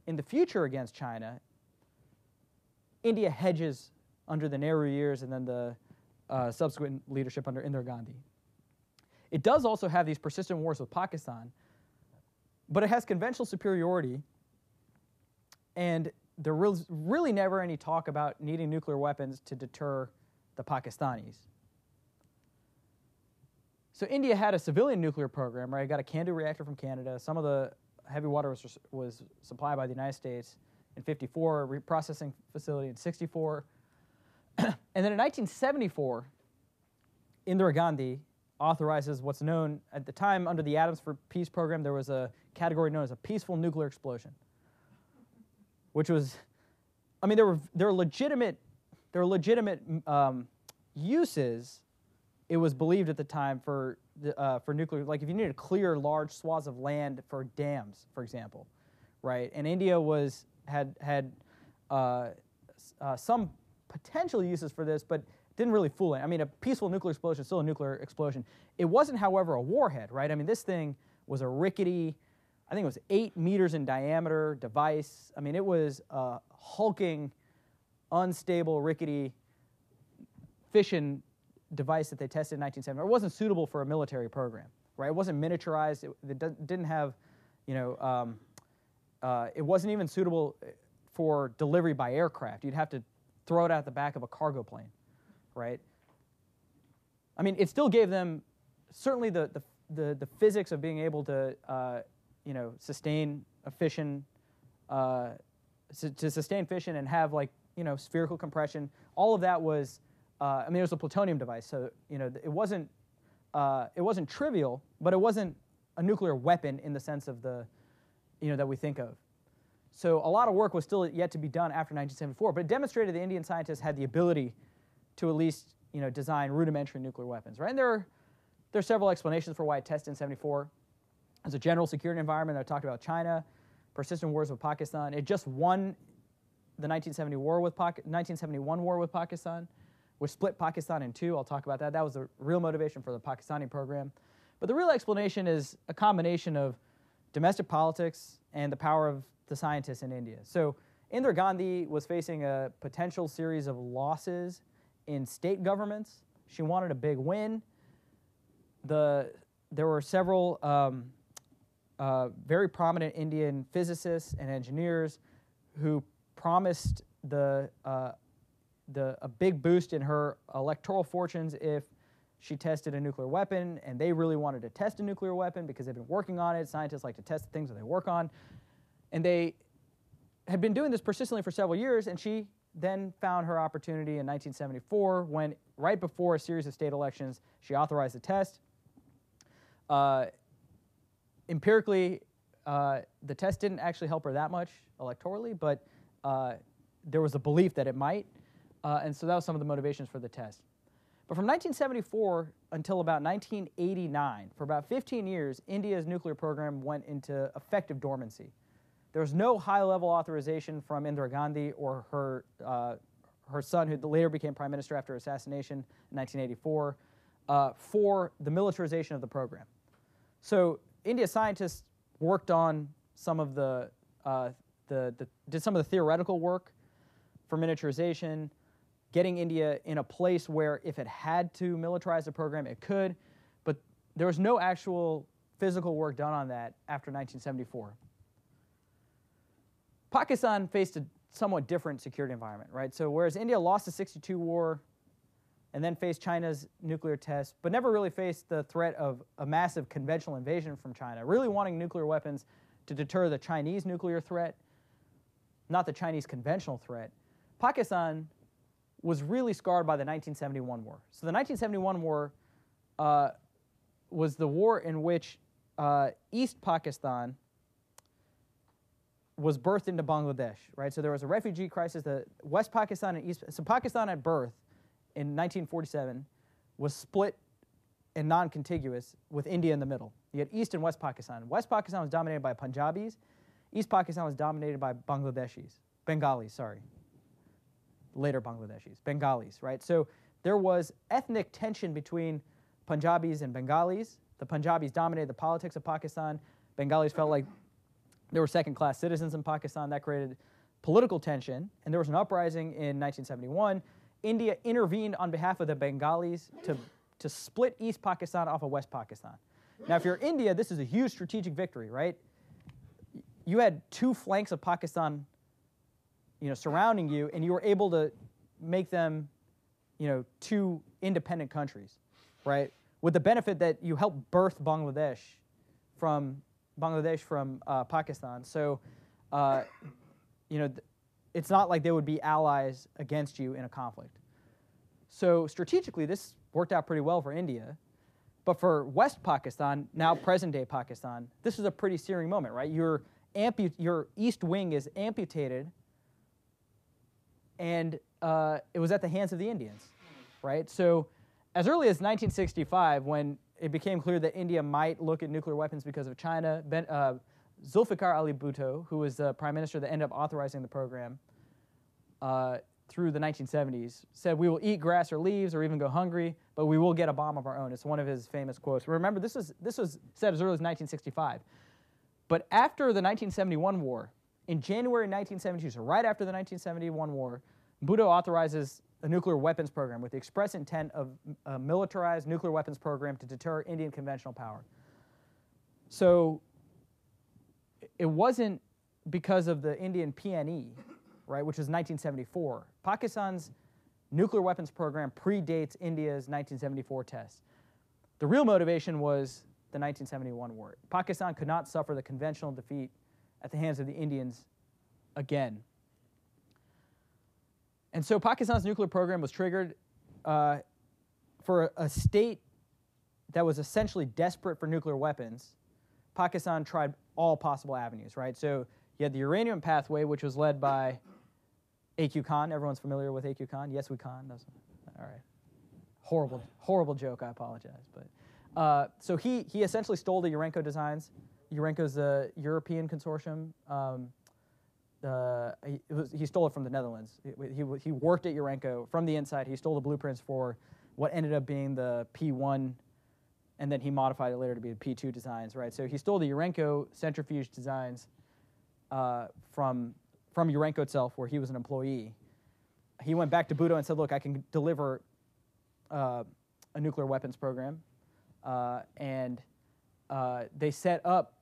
in the future against China, India hedges under the Nehru years and then the uh, subsequent leadership under Indira Gandhi. It does also have these persistent wars with Pakistan, but it has conventional superiority, and there was really never any talk about needing nuclear weapons to deter the Pakistanis. So India had a civilian nuclear program, right? It got a CANDU reactor from Canada. Some of the heavy water was, was supplied by the United States in 54, reprocessing facility in 64. (clears throat) and then in 1974, Indira Gandhi authorizes what's known at the time under the Atoms for Peace program, there was a category known as a peaceful nuclear explosion, which was, I mean, there were, there were legitimate, there were legitimate um, uses it was believed at the time for the, uh, for nuclear, like if you needed to clear large swaths of land for dams, for example, right? And India was had had uh, uh, some potential uses for this, but didn't really fool it. I mean, a peaceful nuclear explosion is still a nuclear explosion. It wasn't, however, a warhead, right? I mean, this thing was a rickety, I think it was eight meters in diameter device. I mean, it was a hulking, unstable, rickety fission device that they tested in 1970. It wasn't suitable for a military program, right? It wasn't miniaturized. It, it didn't have, you know, um, uh, it wasn't even suitable for delivery by aircraft. You'd have to throw it out the back of a cargo plane, right? I mean, it still gave them certainly the, the, the, the physics of being able to, uh, you know, sustain a fission, uh, to sustain fission and have like, you know, spherical compression. All of that was uh, I mean, it was a plutonium device, so you know it wasn't uh, it wasn't trivial, but it wasn't a nuclear weapon in the sense of the you know that we think of. So a lot of work was still yet to be done after 1974, but it demonstrated the Indian scientists had the ability to at least you know design rudimentary nuclear weapons, right? And there are, there are several explanations for why it tested in 74. As a general security environment, I talked about China, persistent wars with Pakistan. It just won the 1970 war with 1971 war with Pakistan which split Pakistan in two. I'll talk about that. That was the real motivation for the Pakistani program. But the real explanation is a combination of domestic politics and the power of the scientists in India. So Indira Gandhi was facing a potential series of losses in state governments. She wanted a big win. The, there were several um, uh, very prominent Indian physicists and engineers who promised the uh, the, a big boost in her electoral fortunes if she tested a nuclear weapon, and they really wanted to test a nuclear weapon because they've been working on it. Scientists like to test the things that they work on. And they had been doing this persistently for several years, and she then found her opportunity in 1974 when, right before a series of state elections, she authorized the test. Uh, empirically, uh, the test didn't actually help her that much electorally, but uh, there was a belief that it might. Uh, and so that was some of the motivations for the test. But from 1974 until about 1989, for about 15 years, India's nuclear program went into effective dormancy. There was no high level authorization from Indira Gandhi or her, uh, her son, who later became prime minister after assassination in 1984, uh, for the militarization of the program. So India scientists worked on some of the, uh, the, the, did some of the theoretical work for miniaturization, getting India in a place where if it had to militarize the program, it could, but there was no actual physical work done on that after 1974. Pakistan faced a somewhat different security environment, right? So whereas India lost the 62 war and then faced China's nuclear test, but never really faced the threat of a massive conventional invasion from China, really wanting nuclear weapons to deter the Chinese nuclear threat, not the Chinese conventional threat. Pakistan was really scarred by the 1971 war. So the 1971 war uh, was the war in which uh, East Pakistan was birthed into Bangladesh, right? So there was a refugee crisis. The West Pakistan and East, so Pakistan at birth in 1947 was split and non-contiguous with India in the middle. You had East and West Pakistan. West Pakistan was dominated by Punjabis. East Pakistan was dominated by Bangladeshis, Bengalis, sorry. Later Bangladeshis, Bengalis, right? So there was ethnic tension between Punjabis and Bengalis. The Punjabis dominated the politics of Pakistan. Bengalis felt like there were second class citizens in Pakistan. That created political tension, and there was an uprising in 1971. India intervened on behalf of the Bengalis to, to split East Pakistan off of West Pakistan. Now, if you're India, this is a huge strategic victory, right? You had two flanks of Pakistan, you know, surrounding you, and you were able to make them, you know, two independent countries, right? With the benefit that you helped birth Bangladesh from Bangladesh from uh, Pakistan. So, uh, you know, th- it's not like they would be allies against you in a conflict. So strategically, this worked out pretty well for India. But for West Pakistan, now present day Pakistan, this is a pretty searing moment, right? Your, ampu- your east wing is amputated, and uh, it was at the hands of the Indians, right? So as early as 1965, when it became clear that India might look at nuclear weapons because of China. Ben, uh, Zulfikar Ali Bhutto, who was the prime minister that ended up authorizing the program uh, through the 1970s, said, We will eat grass or leaves or even go hungry, but we will get a bomb of our own. It's one of his famous quotes. Remember, this was, this was said as early as 1965. But after the 1971 war, in January 1972, so right after the 1971 war, Bhutto authorizes a nuclear weapons program with the express intent of a militarized nuclear weapons program to deter Indian conventional power. So it wasn't because of the Indian PNE, right, which was 1974. Pakistan's nuclear weapons program predates India's 1974 test. The real motivation was the 1971 war. Pakistan could not suffer the conventional defeat at the hands of the Indians again. And so Pakistan's nuclear program was triggered uh, for a state that was essentially desperate for nuclear weapons. Pakistan tried all possible avenues, right? So you had the uranium pathway, which was led by A.Q. Khan. Everyone's familiar with A.Q. Khan? Yes, we Khan. That's, all right. Horrible, horrible joke. I apologize. But uh, so he, he essentially stole the Urenco designs. Urenco's a European consortium. Um, he, was, he, stole it from the Netherlands. He, he, worked at Urenco from the inside. He stole the blueprints for what ended up being the P1, and then he modified it later to be the P2 designs, right? So he stole the Urenco centrifuge designs uh, from, from Urenco itself, where he was an employee. He went back to Bhutto and said, look, I can deliver uh, a nuclear weapons program. Uh, and uh, they set up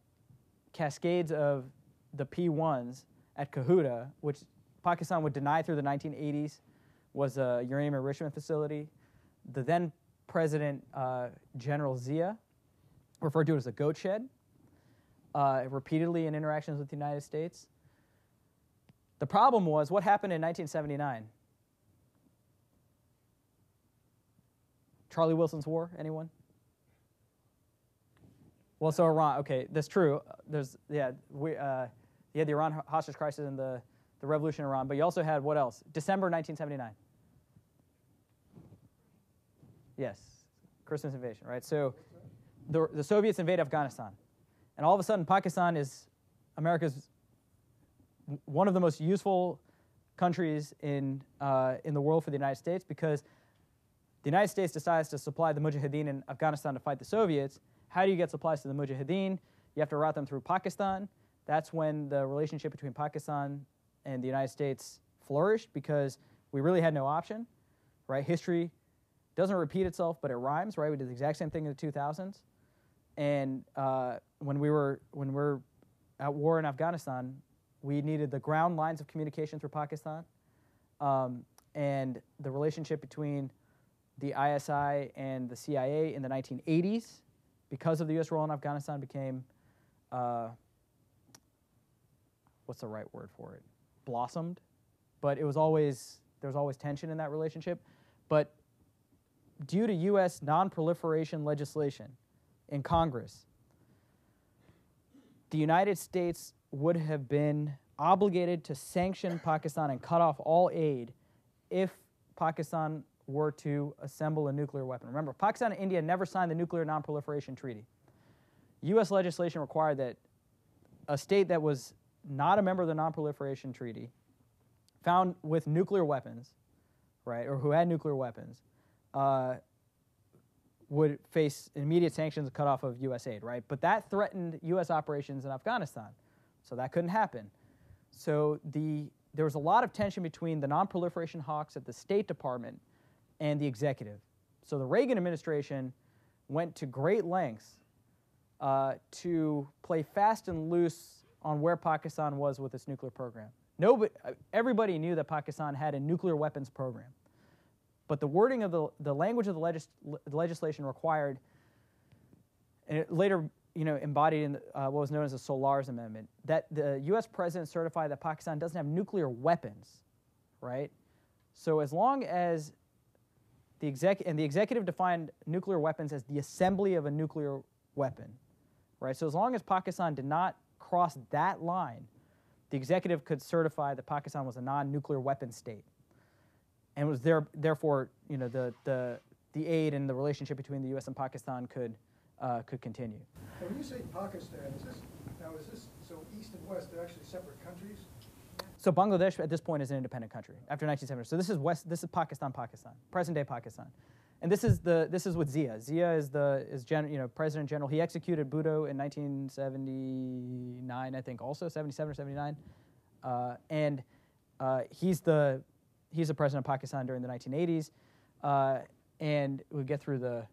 cascades of the P1s at Kahuta, which Pakistan would deny through the 1980s was a uranium enrichment facility. The then President uh, General Zia referred to it as a goat shed uh, repeatedly in interactions with the United States. The problem was what happened in 1979? Charlie Wilson's War, anyone? Well, so Iran, okay, that's true. There's, yeah, we, uh, you had the Iran hostage crisis and the, the revolution in Iran, but you also had what else? December 1979. Yes, Christmas invasion, right? So the, the Soviets invade Afghanistan. And all of a sudden, Pakistan is America's one of the most useful countries in, uh, in the world for the United States because the United States decides to supply the Mujahideen in Afghanistan to fight the Soviets. How do you get supplies to the Mujahideen? You have to route them through Pakistan that's when the relationship between Pakistan and the United States flourished because we really had no option, right? History doesn't repeat itself, but it rhymes, right? We did the exact same thing in the 2000s. and uh, when we were when we we're at war in Afghanistan, we needed the ground lines of communication through Pakistan, um, and the relationship between the ISI and the CIA in the 1980s, because of the U.S. role in Afghanistan, became uh, what's the right word for it? Blossomed, but it was always there was always tension in that relationship. But due to U.S. non-proliferation legislation in Congress, the United States would have been obligated to sanction Pakistan and cut off all aid if Pakistan were to assemble a nuclear weapon. Remember, Pakistan and India never signed the Nuclear Non-Proliferation Treaty. U.S. legislation required that a state that was not a member of the Non-Proliferation Treaty, found with nuclear weapons, right, or who had nuclear weapons, uh, would face immediate sanctions cut off of U.S. aid, right? But that threatened U.S. operations in Afghanistan, so that couldn't happen. So the there was a lot of tension between the non-proliferation hawks at the State Department and the executive. So the Reagan administration went to great lengths uh, to play fast and loose on where Pakistan was with its nuclear program. Nobody, everybody knew that Pakistan had a nuclear weapons program. But the wording of the, the language of the, legis, the legislation required, and it later you know, embodied in uh, what was known as the Solarz Amendment, that the U.S. president certify that Pakistan doesn't have nuclear weapons, right? So as long as the exec and the executive defined nuclear weapons as the assembly of a nuclear weapon, right? So as long as Pakistan did not cross that line, the executive could certify that Pakistan was a non-nuclear weapon state and was there, therefore, you know, the, the, the aid and the relationship between the U.S. and Pakistan could, uh, could continue. when you say Pakistan, is this, now is this, so East and West, they're actually separate countries? So Bangladesh at this point is an independent country after 1970. So this is West, this is Pakistan, Pakistan, present day Pakistan. And this is the this is with Zia. Zia is the is gen, you know President General. He executed Bhutto in 1979, I think, also 77 or 79, uh, and uh, he's the he's the president of Pakistan during the 1980s, uh, and we get through the.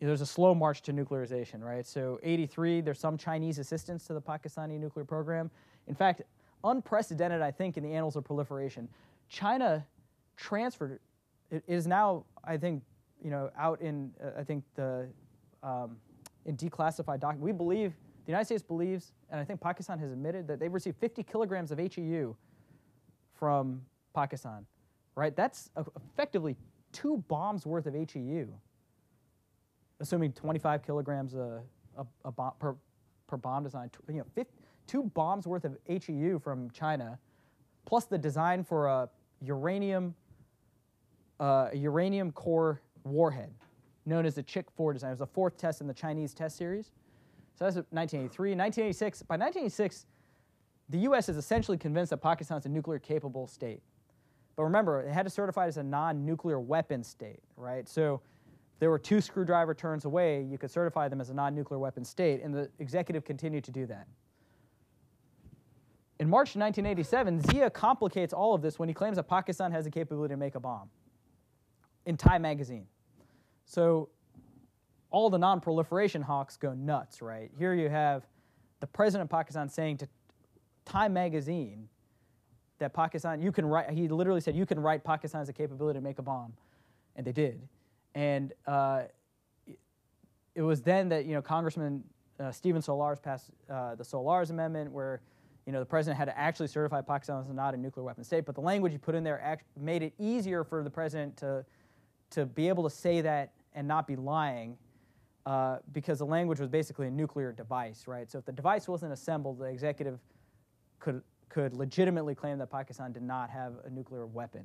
There's a slow march to nuclearization, right? So 83, there's some Chinese assistance to the Pakistani nuclear program. In fact, unprecedented, I think, in the annals of proliferation. China transferred. It is now, I think, you know, out in uh, I think the um, in declassified documents. We believe the United States believes, and I think Pakistan has admitted that they've received 50 kilograms of HEU from Pakistan right? That's effectively two bombs worth of HEU, assuming 25 kilograms a, a, a bomb per, per bomb design. You know, 50, two bombs worth of HEU from China, plus the design for a uranium uh, uranium core warhead, known as the Chick 4 design. It was the fourth test in the Chinese test series. So that's 1983. 1986. By 1986, the U.S. is essentially convinced that Pakistan is a nuclear capable state. But remember, it had to certify as a non-nuclear weapon state, right? So there were two screwdriver turns away, you could certify them as a non-nuclear weapon state, and the executive continued to do that. In March 1987, Zia complicates all of this when he claims that Pakistan has the capability to make a bomb in Time magazine. So all the non-proliferation hawks go nuts, right? Here you have the president of Pakistan saying to Time magazine, that Pakistan, you can write, he literally said, you can write Pakistan has the capability to make a bomb. And they did. And uh, it was then that, you know, Congressman uh, Stephen Solarz passed uh, the Solarz Amendment where, you know, the president had to actually certify Pakistan as not a nuclear weapon state. But the language he put in there act- made it easier for the president to, to be able to say that and not be lying uh, because the language was basically a nuclear device, right? So if the device wasn't assembled, the executive could could legitimately claim that Pakistan did not have a nuclear weapon,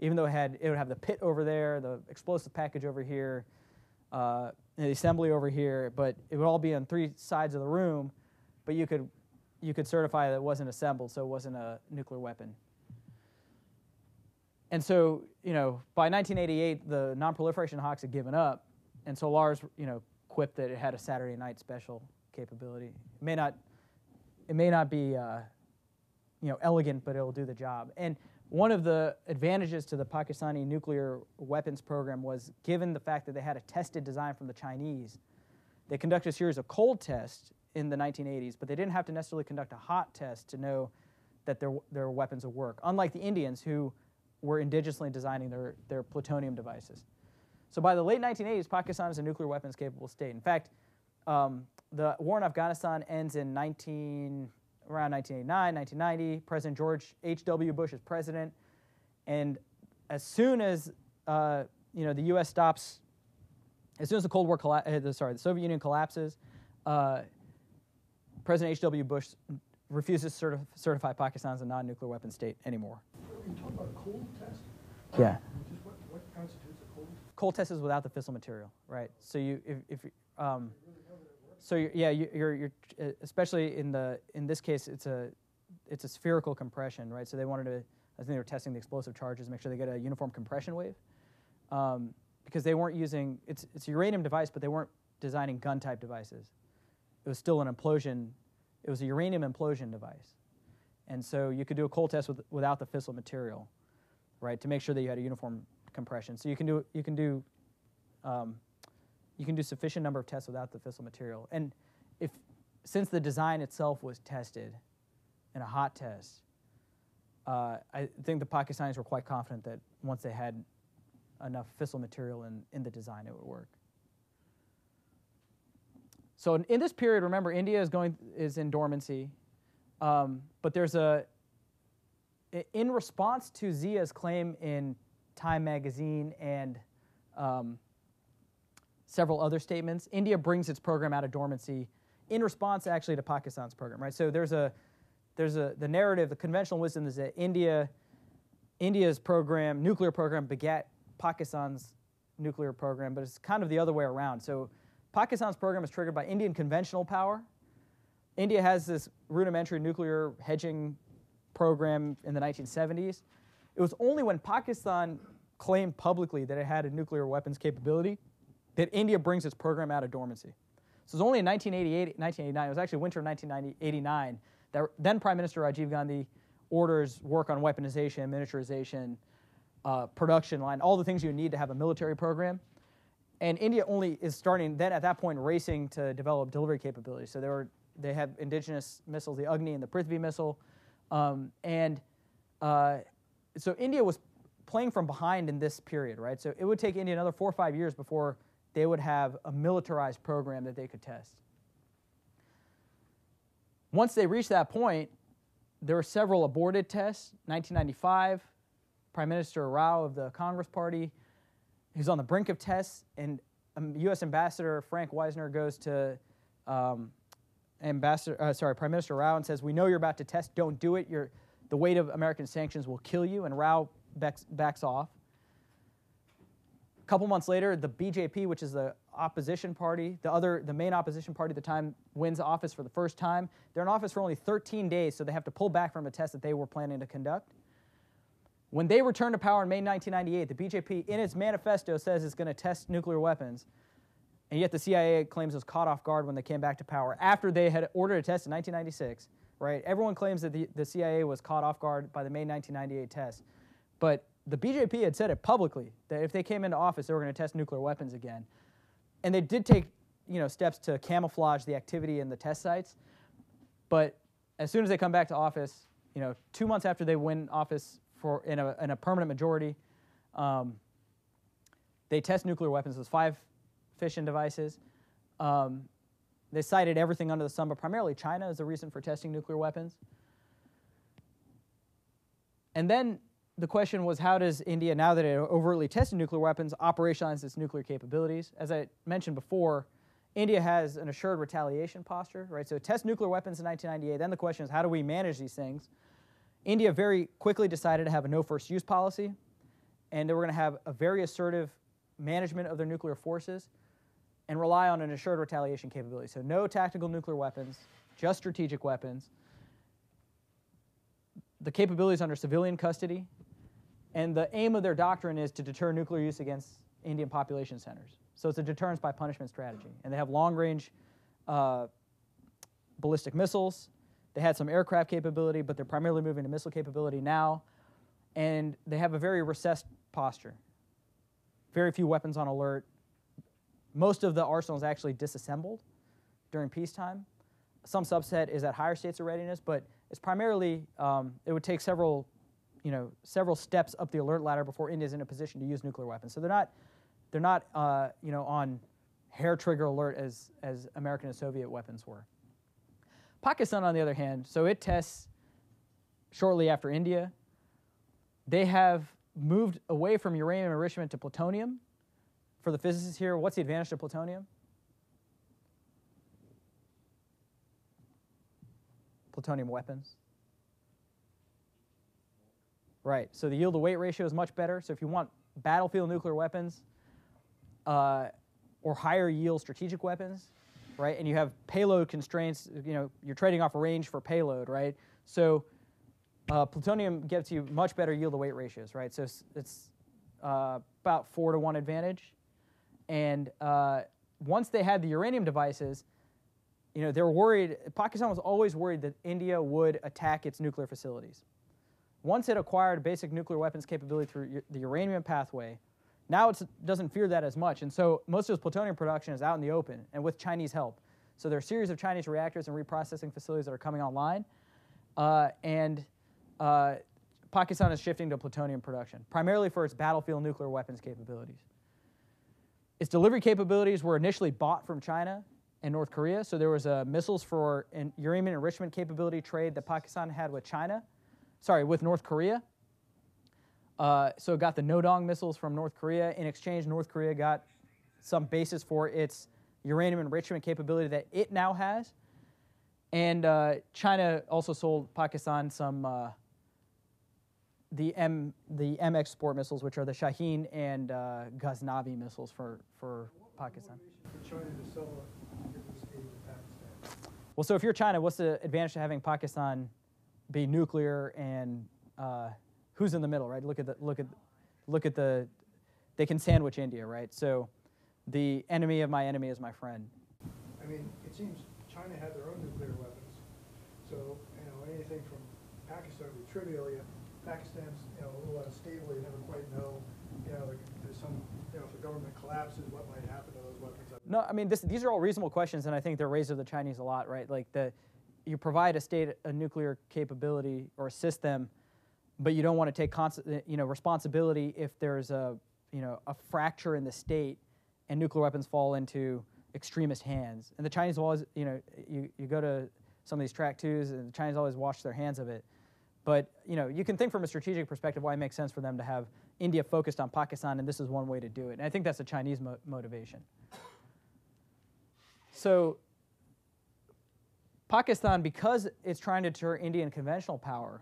even though it had it would have the pit over there, the explosive package over here, uh, the assembly over here, but it would all be on three sides of the room. But you could you could certify that it wasn't assembled, so it wasn't a nuclear weapon. And so, you know, by 1988, the non-proliferation hawks had given up, and Solarz, you know, quipped that it had a Saturday night special capability. It may not, it may not be uh, you know, elegant, but it'll do the job. And one of the advantages to the Pakistani nuclear weapons program was given the fact that they had a tested design from the Chinese, They conducted a series of cold tests in the 1980s, but they didn't have to necessarily conduct a hot test to know that their, their weapons would work, unlike the Indians who were indigenously designing their, their plutonium devices. So by the late 1980s, Pakistan is a nuclear weapons capable state. In fact, um, the war in Afghanistan ends in 19, around 1989, 1990. President George H.W. Bush is president. And as soon as uh, you know, the U.S. stops, as soon as the Cold War, colla- uh, sorry, the Soviet Union collapses, uh, President H.W. Bush refuses to certif- certify Pakistan as a non-nuclear weapon state anymore. You talk about a cold test? Yeah. What, what constitutes a cold? Cold test is without the fissile material, right? So you, if, if um, so you're, yeah, you, you're, you're, uh, especially in the, in this case, it's a, it's a spherical compression, right? So they wanted to, I think they were testing the explosive charges, make sure they get a uniform compression wave, um, because they weren't using, it's, it's a uranium device, but they weren't designing gun type devices. It was still an implosion, it was a uranium implosion device. And so you could do a cold test with, without the fissile material, right, to make sure that you had a uniform compression. So you can do, you can do, um, you can do sufficient number of tests without the fissile material. And if, since the design itself was tested in a hot test, uh, I think the Pakistanis were quite confident that once they had enough fissile material in, in the design, it would work. So in, in this period, remember, India is going is in dormancy, um, but there's a in response to Zia's claim in Time magazine and um, several other statements, India brings its program out of dormancy in response actually to Pakistan's program, right? So there's a there's a the narrative, the conventional wisdom is that India India's program, nuclear program, begat Pakistan's nuclear program, but it's kind of the other way around. So Pakistan's program is triggered by Indian conventional power. India has this rudimentary nuclear hedging program in the 1970s. It was only when Pakistan claimed publicly that it had a nuclear weapons capability that India brings its program out of dormancy. So it was only in 1988, 1989, it was actually winter of 1989, that then Prime Minister Rajiv Gandhi orders work on weaponization, miniaturization, uh, production line, all the things you need to have a military program. And India only is starting then at that point racing to develop delivery capabilities. So they were they have indigenous missiles, the Agni and the Prithvi missile, um, and uh, so India was playing from behind in this period, right? So it would take India another four or five years before they would have a militarized program that they could test. Once they reached that point, there were several aborted tests. 1995, Prime Minister Rao of the Congress Party, he's on the brink of tests, and um, U.S. Ambassador Frank Wisner goes to um, Ambassador, uh, sorry, Prime Minister Rao and says, "We know you're about to test. Don't do it. You're, the weight of American sanctions will kill you." And Rao backs, backs off. A couple months later, the BJP, which is the opposition party, the other, the main opposition party at the time, wins office for the first time. They're in office for only 13 days, so they have to pull back from a test that they were planning to conduct. When they return to power in May 1998, the BJP, in its manifesto, says it's going to test nuclear weapons, and yet the CIA claims it was caught off guard when they came back to power after they had ordered a test in 1996. Right? Everyone claims that the, the CIA was caught off guard by the May 1998 test, but the BJP had said it publicly that if they came into office, they were going to test nuclear weapons again, and they did take you know steps to camouflage the activity in the test sites, but as soon as they come back to office, you know, two months after they win office for in a, in a permanent majority. Um, they test nuclear weapons with five fission devices. Um, they cited everything under the sun, but primarily China is the reason for testing nuclear weapons. And then the question was how does India, now that it overtly tested nuclear weapons, operationalize its nuclear capabilities? As I mentioned before, India has an assured retaliation posture, right? So it tests nuclear weapons in 1998. Then the question is how do we manage these things? India very quickly decided to have a no first use policy, and they were going to have a very assertive management of their nuclear forces and rely on an assured retaliation capability. So, no tactical nuclear weapons, just strategic weapons. The capabilities under civilian custody, and the aim of their doctrine is to deter nuclear use against Indian population centers. So, it's a deterrence by punishment strategy. And they have long range uh, ballistic missiles, they had some aircraft capability, but they're primarily moving to missile capability now. And they have a very recessed posture. Very few weapons on alert, most of the arsenal is actually disassembled during peacetime. Some subset is at higher states of readiness, but it's primarily um, it would take several, you know, several steps up the alert ladder before India is in a position to use nuclear weapons. So they're not, they're not, uh, you know, on hair trigger alert as as American and Soviet weapons were. Pakistan, on the other hand, so it tests shortly after India. They have moved away from uranium enrichment to plutonium. For the physicists here, what's the advantage to plutonium? Plutonium weapons. Right, so the yield to weight ratio is much better. So if you want battlefield nuclear weapons uh, or higher yield strategic weapons, right, and you have payload constraints, you know, you're trading off range for payload, right? So uh, plutonium gives you much better yield to weight ratios, right? So it's, it's uh, about four to one advantage. And uh, once they had the uranium devices, you know, they were worried. Pakistan was always worried that India would attack its nuclear facilities. Once it acquired basic nuclear weapons capability through the uranium pathway, now it doesn't fear that as much. And so most of its plutonium production is out in the open and with Chinese help. So there are a series of Chinese reactors and reprocessing facilities that are coming online. Uh, and uh, Pakistan is shifting to plutonium production, primarily for its battlefield nuclear weapons capabilities. Its delivery capabilities were initially bought from China and North Korea. So there was a missiles for an uranium enrichment capability trade that Pakistan had with China, sorry, with North Korea. Uh, so it got the Nodong missiles from North Korea. In exchange, North Korea got some basis for its uranium enrichment capability that it now has. And uh, China also sold Pakistan some uh, the M the M export missiles, which are the Shaheen and uh, Ghaznavi missiles for for Pakistan. To. Well, so if you're China, what's the advantage to having Pakistan be nuclear and uh, who's in the middle, right? Look at the look at look at the they can sandwich India, right? So the enemy of my enemy is my friend. I mean, it seems China had their own nuclear weapons, so you know anything from Pakistan trivial. Yet Pakistan's you know a little unstable. You never quite know. You know, there's some you know if the government collapses, what might happen to those weapons? No, I mean this, these are all reasonable questions, and I think they're raised of the Chinese a lot, right? Like the you provide a state a nuclear capability or assist them, but you don't want to take constant, you know, responsibility if there's a you know a fracture in the state and nuclear weapons fall into extremist hands. And the Chinese always, you know, you, you go to some of these track twos, and the Chinese always wash their hands of it. But you know, you can think from a strategic perspective why it makes sense for them to have India focused on Pakistan, and this is one way to do it. And I think that's a Chinese mo- motivation. So Pakistan, because it's trying to deter Indian conventional power,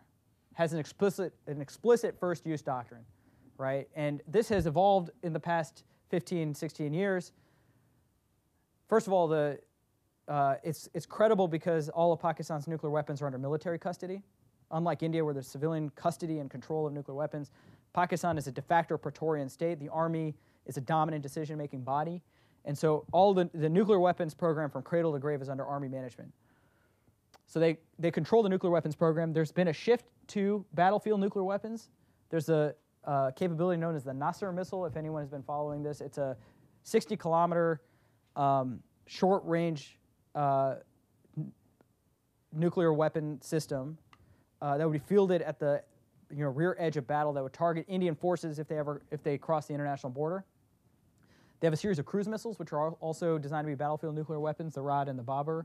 has an explicit an explicit first use doctrine, right? And this has evolved in the past 15, 16 years. First of all, the uh, it's it's credible because all of Pakistan's nuclear weapons are under military custody. Unlike India, where there's civilian custody and control of nuclear weapons, Pakistan is a de facto Praetorian state. The army is a dominant decision making body. And so all the, the nuclear weapons program from cradle to grave is under army management. So they, they control the nuclear weapons program. There's been a shift to battlefield nuclear weapons. There's a capability known as the Nasr missile, if anyone has been following this. It's a 60 kilometer um, short range uh, n- nuclear weapon system uh, that would be fielded at the you know, rear edge of battle that would target Indian forces if they ever if they cross the international border. They have a series of cruise missiles, which are also designed to be battlefield nuclear weapons, the Ra'ad and the Babur.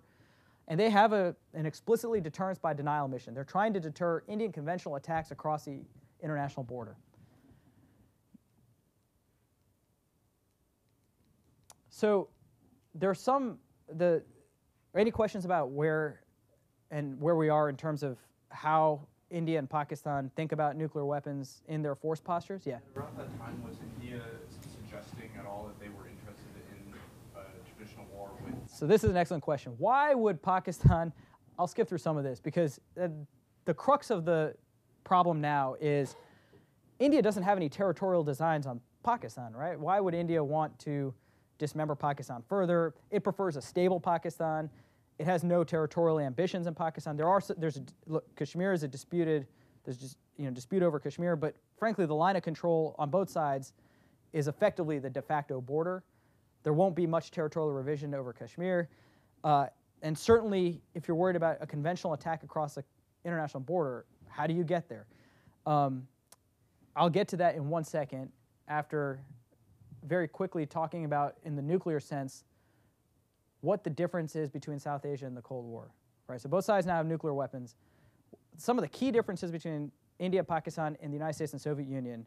And they have a, an explicitly deterrence by denial mission. They're trying to deter Indian conventional attacks across the international border. So there are some the any questions about where and where we are in terms of how India and Pakistan think about nuclear weapons in their force postures? Yeah. Around that time, was India suggesting at all that they were interested in a traditional war with? So this is an excellent question. Why would Pakistan? I'll skip through some of this because uh, the crux of the problem now is India doesn't have any territorial designs on Pakistan, right? Why would India want to dismember Pakistan further? It prefers a stable Pakistan. It has no territorial ambitions in Pakistan. There are there's a, look, Kashmir is a disputed there's just you know dispute over Kashmir, but frankly the line of control on both sides is effectively the de facto border. There won't be much territorial revision over Kashmir. Uh, and certainly, if you're worried about a conventional attack across the international border, how do you get there? Um, I'll get to that in one second after very quickly talking about, in the nuclear sense, what the difference is between South Asia and the Cold War. Right? So both sides now have nuclear weapons. Some of the key differences between India, Pakistan, and the United States and Soviet Union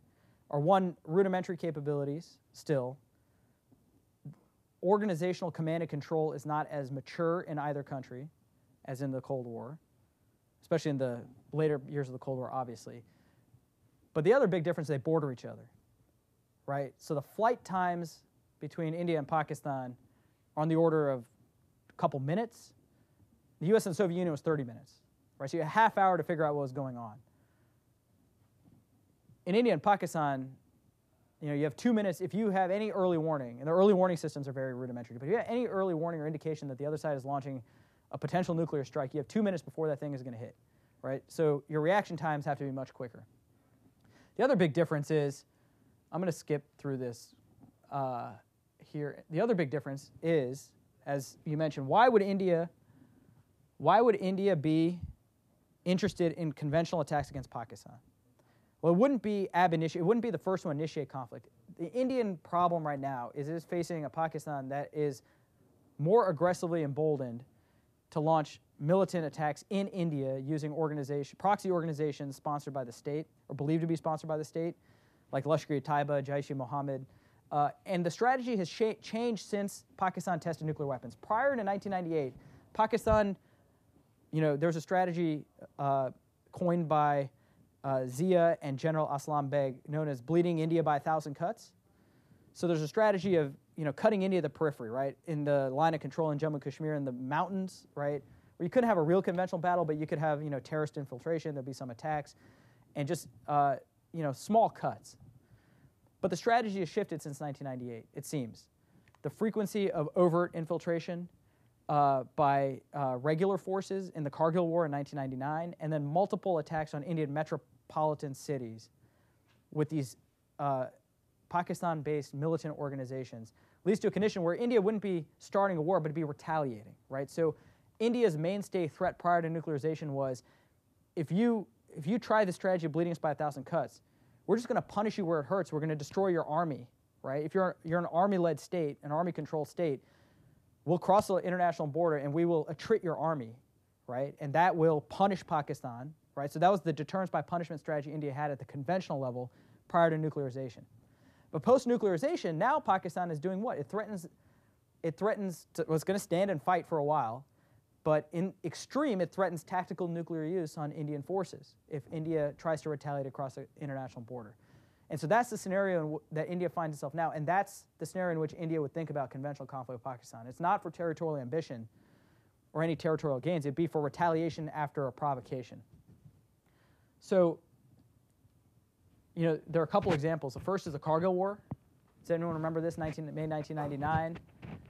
are one, rudimentary capabilities still. Organizational command and control is not as mature in either country as in the Cold War, especially in the later years of the Cold War, obviously. But the other big difference, is they border each other, right? So the flight times between India and Pakistan on the order of a couple minutes. The US and Soviet Union was 30 minutes, right? So you had a half hour to figure out what was going on in India and Pakistan, you know, you have two minutes. If you have any early warning, and the early warning systems are very rudimentary, but if you have any early warning or indication that the other side is launching a potential nuclear strike, you have two minutes before that thing is going to hit, right? So your reaction times have to be much quicker. The other big difference is, I'm going to skip through this uh, here. The other big difference is, as you mentioned, why would India, why would India be interested in conventional attacks against Pakistan? Well, it wouldn't be ab initio, it wouldn't be the first one to initiate conflict. The Indian problem right now is it is facing a Pakistan that is more aggressively emboldened to launch militant attacks in India using organization, proxy organizations sponsored by the state or believed to be sponsored by the state, like Lashkar-e-Taiba, Jaish-e-Mohammed. Uh, and the strategy has changed since Pakistan tested nuclear weapons. Prior to 1998, Pakistan, you know, there was a strategy uh, coined by uh, Zia and General Aslam Beg, known as bleeding India by a thousand cuts. So there's a strategy of you know cutting India the periphery, right, in the line of control in Jammu and Kashmir in the mountains, right, where you couldn't have a real conventional battle, but you could have you know terrorist infiltration. There'd be some attacks, and just uh, you know small cuts. But the strategy has shifted since 1998. It seems the frequency of overt infiltration uh, by uh, regular forces in the Kargil War in 1999, and then multiple attacks on Indian metropolitan metropolitan cities with these uh, Pakistan based militant organizations leads to a condition where India wouldn't be starting a war, but be retaliating, right? So India's mainstay threat prior to nuclearization was if you, if you try the strategy of bleeding us by a thousand cuts, we're just going to punish you where it hurts. We're going to destroy your army, right? If you're, you're an army led state, an army controlled state, we'll cross the international border and we will attrit your army, right? And that will punish Pakistan, right? So that was the deterrence by punishment strategy India had at the conventional level prior to nuclearization. But post-nuclearization, now Pakistan is doing what? It threatens, it threatens to, it's going to stand and fight for a while, but in extreme, it threatens tactical nuclear use on Indian forces if India tries to retaliate across the international border. And so that's the scenario that India finds itself now, and that's the scenario in which India would think about conventional conflict with Pakistan. It's not for territorial ambition or any territorial gains, it'd be for retaliation after a provocation. So, you know, there are a couple examples. The first is the Kargil War. Does anyone remember this? 19, May 1999.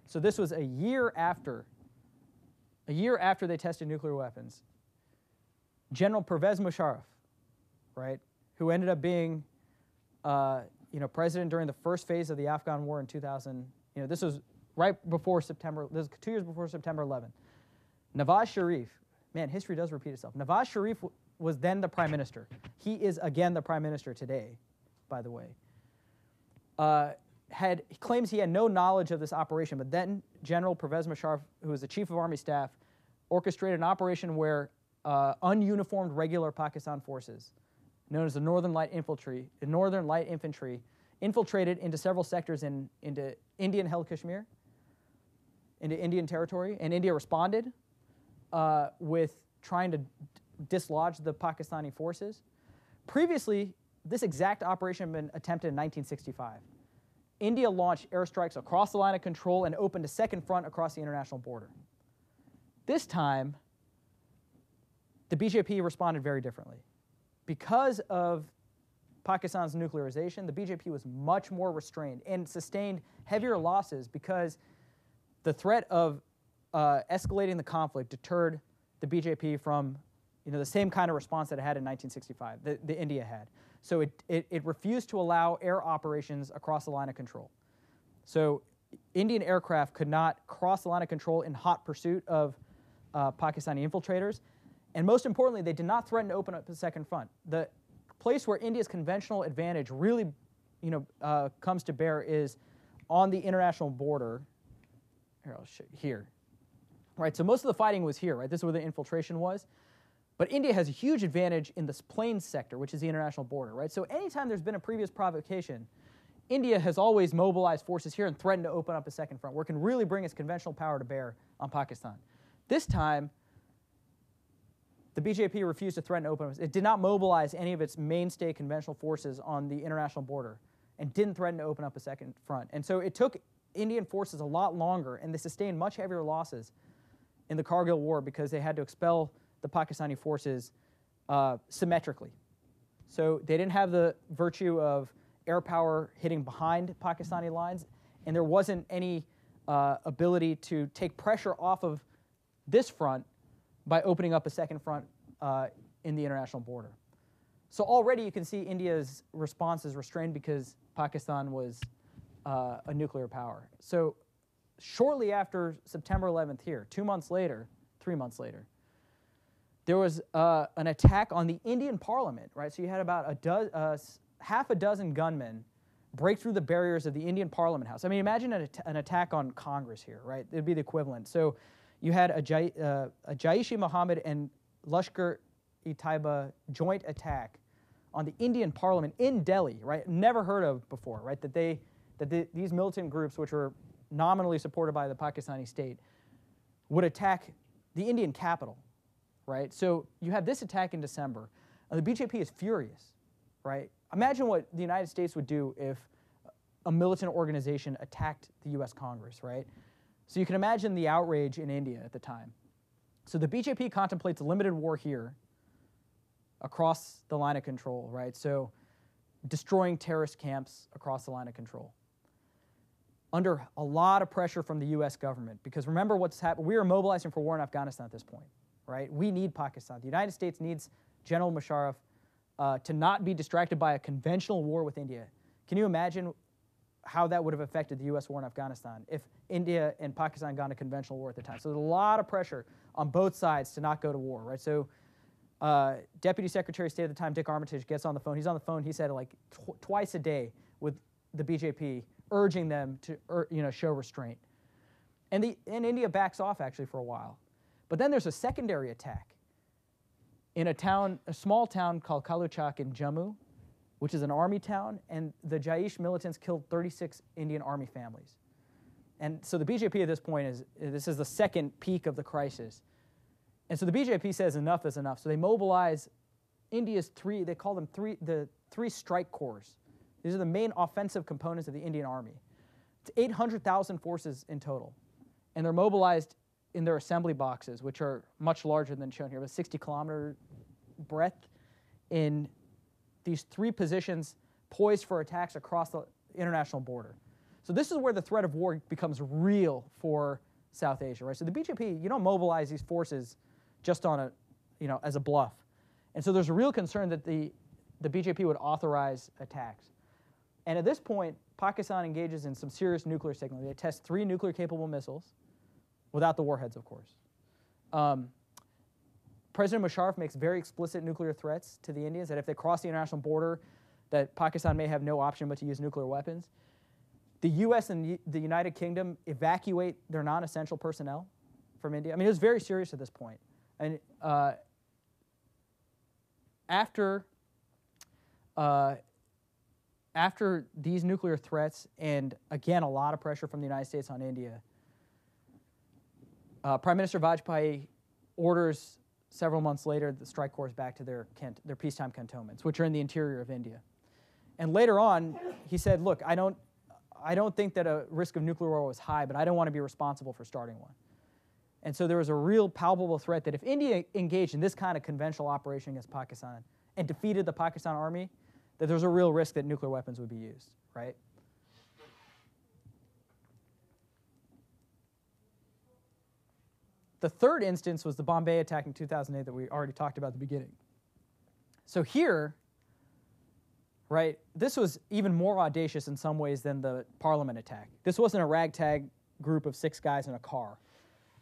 So this was a year after, a year after they tested nuclear weapons. General Pervez Musharraf, right, who ended up being, uh, you know, president during the first phase of the Afghan War in 2000. You know, this was right before September. This was two years before September 11. Nawaz Sharif, man, history does repeat itself. Nawaz Sharif was then the prime minister. He is again the prime minister today, by the way. Uh, had he claims he had no knowledge of this operation, but then General Pervez Musharraf, who was the chief of army staff, orchestrated an operation where uh, ununiformed regular Pakistan forces, known as the Northern Light Infantry, the Northern Light Infantry, infiltrated into several sectors in into Indian-held Kashmir, into Indian territory, and India responded uh, with trying to dislodge the Pakistani forces. Previously, this exact operation had been attempted in 1965. India launched airstrikes across the line of control and opened a second front across the international border. This time, the BJP responded very differently. Because of Pakistan's nuclearization, the BJP was much more restrained and sustained heavier losses because the threat of uh, escalating the conflict deterred the BJP from you know, the same kind of response that it had in 1965, that the India had. So it, it, it refused to allow air operations across the line of control. So Indian aircraft could not cross the line of control in hot pursuit of uh, Pakistani infiltrators. And most importantly, they did not threaten to open up a second front. The place where India's conventional advantage really you know, uh, comes to bear is on the international border. Here, here. Right, so most of the fighting was here, right? This is where the infiltration was. But India has a huge advantage in this plains sector, which is the international border, right? So anytime there's been a previous provocation, India has always mobilized forces here and threatened to open up a second front where it can really bring its conventional power to bear on Pakistan. This time, the BJP refused to threaten to open up. It did not mobilize any of its mainstay conventional forces on the international border and didn't threaten to open up a second front. And so it took Indian forces a lot longer, and they sustained much heavier losses in the Kargil War because they had to expel the Pakistani forces uh, symmetrically. So they didn't have the virtue of air power hitting behind Pakistani lines, and there wasn't any uh, ability to take pressure off of this front by opening up a second front uh, in the international border. So already you can see India's response is restrained because Pakistan was uh, a nuclear power. So shortly after September 11th here, two months later, three months later, there was uh, an attack on the Indian parliament, right? So you had about a do- uh, half a dozen gunmen break through the barriers of the Indian parliament house. I mean, imagine an, at- an attack on Congress here, right? It'd be the equivalent. So you had a, Jai- uh, a Jaish-e-Mohammed and Lashkar-e-Taiba joint attack on the Indian parliament in Delhi, right? Never heard of before, right? That they that the, these militant groups, which were nominally supported by the Pakistani state, would attack the Indian capital, right? So you have this attack in December. And the BJP is furious, right? Imagine what the United States would do if a militant organization attacked the US Congress, right? So you can imagine the outrage in India at the time. So the BJP contemplates a limited war here across the line of control, right? So destroying terrorist camps across the line of control. Under a lot of pressure from the US government, because remember what's happened, we are mobilizing for war in Afghanistan at this point, right? We need Pakistan. The United States needs General Musharraf uh, to not be distracted by a conventional war with India. Can you imagine how that would have affected the U.S. war in Afghanistan if India and Pakistan got a conventional war at the time? So there's a lot of pressure on both sides to not go to war, right? So uh, Deputy Secretary of State at the time, Dick Armitage, gets on the phone. He's on the phone. He said like tw- twice a day with the BJP, urging them to ur- you know show restraint. And the and India backs off actually for a while, but then there's a secondary attack in a town, a small town called Kaluchak in Jammu, which is an army town, and the Jaish militants killed 36 Indian army families. And so the BJP at this point is this is the second peak of the crisis. And so the BJP says enough is enough. So they mobilize India's three, they call them three, the three strike corps. These are the main offensive components of the Indian army. It's 800,000 forces in total. And they're mobilized in their assembly boxes, which are much larger than shown here, but 60 kilometer breadth in these three positions poised for attacks across the international border. So this is where the threat of war becomes real for South Asia, right? So the BJP, you don't mobilize these forces just on a, you know, as a bluff. And so there's a real concern that the, the BJP would authorize attacks. And at this point, Pakistan engages in some serious nuclear signaling. They test three nuclear capable missiles, without the warheads, of course. Um, President Musharraf makes very explicit nuclear threats to the Indians that if they cross the international border, that Pakistan may have no option but to use nuclear weapons. The U.S. and the United Kingdom evacuate their non-essential personnel from India. I mean, it was very serious at this point. And uh, after uh, after these nuclear threats, and again, a lot of pressure from the United States on India, uh, Prime Minister Vajpayee orders several months later the strike corps back to their, their peacetime cantonments, which are in the interior of India. And later on, he said, Look, I don't, I don't think that a risk of nuclear war was high, but I don't want to be responsible for starting one. And so there was a real palpable threat that if India engaged in this kind of conventional operation against Pakistan and defeated the Pakistan army, that there's a real risk that nuclear weapons would be used, right? The third instance was the Bombay attack in 2008 that we already talked about at the beginning. So here, right? This was even more audacious in some ways than the parliament attack. This wasn't a ragtag group of six guys in a car.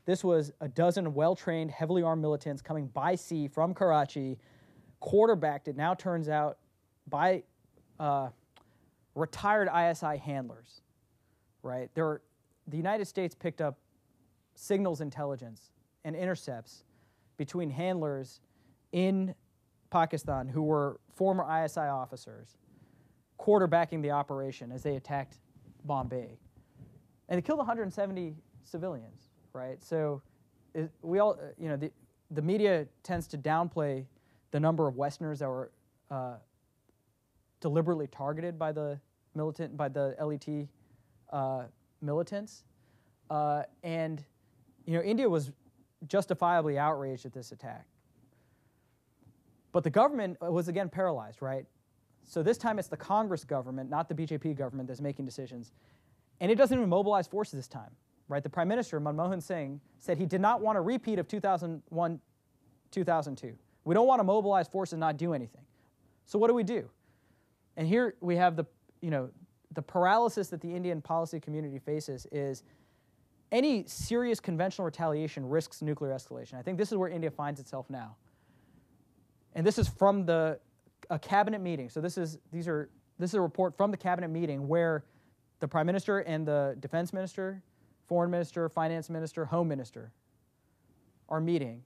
This was a dozen well trained, heavily armed militants coming by sea from Karachi, quarterbacked, it now turns out, by uh, retired ISI handlers, right? There the United States picked up signals intelligence and intercepts between handlers in Pakistan who were former ISI officers quarterbacking the operation as they attacked Bombay. And they killed 170 civilians, right? So it, we all, uh, you know, the, the media tends to downplay the number of Westerners that were uh, deliberately targeted by the militant, by the LET uh, militants. Uh, and, you know, India was justifiably outraged at this attack. But the government was again paralyzed, right? So this time it's the Congress government, not the BJP government, that's making decisions. And it doesn't even mobilize forces this time, right? The Prime Minister, Manmohan Singh, said he did not want a repeat of 2001 2002. We don't want to mobilize forces and not do anything. So what do we do? And here we have the, you know, the paralysis that the Indian policy community faces is any serious conventional retaliation risks nuclear escalation. I think this is where India finds itself now. And this is from the a cabinet meeting. So this is these are this is a report from the cabinet meeting where the prime minister and the defense minister, foreign minister, finance minister, home minister are meeting.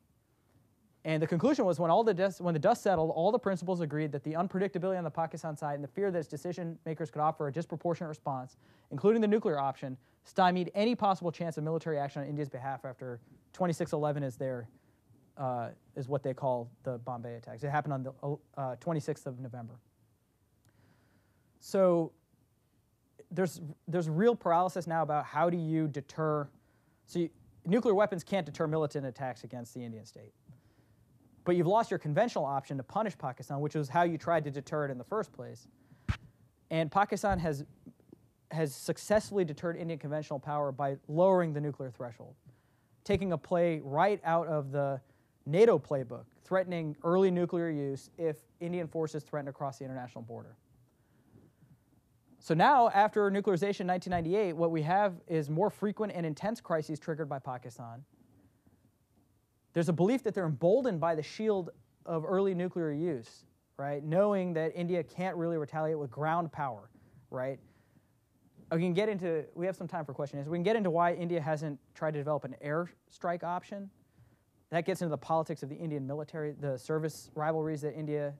And the conclusion was when all the dust, when the dust settled, all the principals agreed that the unpredictability on the Pakistan side and the fear that its decision makers could offer a disproportionate response, including the nuclear option, stymied any possible chance of military action on India's behalf after 2611 is their uh, is what they call the Bombay attacks. It happened on the uh, 26th of November. So there's there's real paralysis now about how do you deter. So you, nuclear weapons can't deter militant attacks against the Indian state. But you've lost your conventional option to punish Pakistan, which was how you tried to deter it in the first place. And Pakistan has has successfully deterred Indian conventional power by lowering the nuclear threshold, taking a play right out of the NATO playbook, threatening early nuclear use if Indian forces threaten to cross the international border. So now, after nuclearization in 1998, what we have is more frequent and intense crises triggered by Pakistan. There's a belief that they're emboldened by the shield of early nuclear use, right? Knowing that India can't really retaliate with ground power, right? We can get into, we have some time for questions. We can get into why India hasn't tried to develop an airstrike option that gets into the politics of the Indian military, the service rivalries that India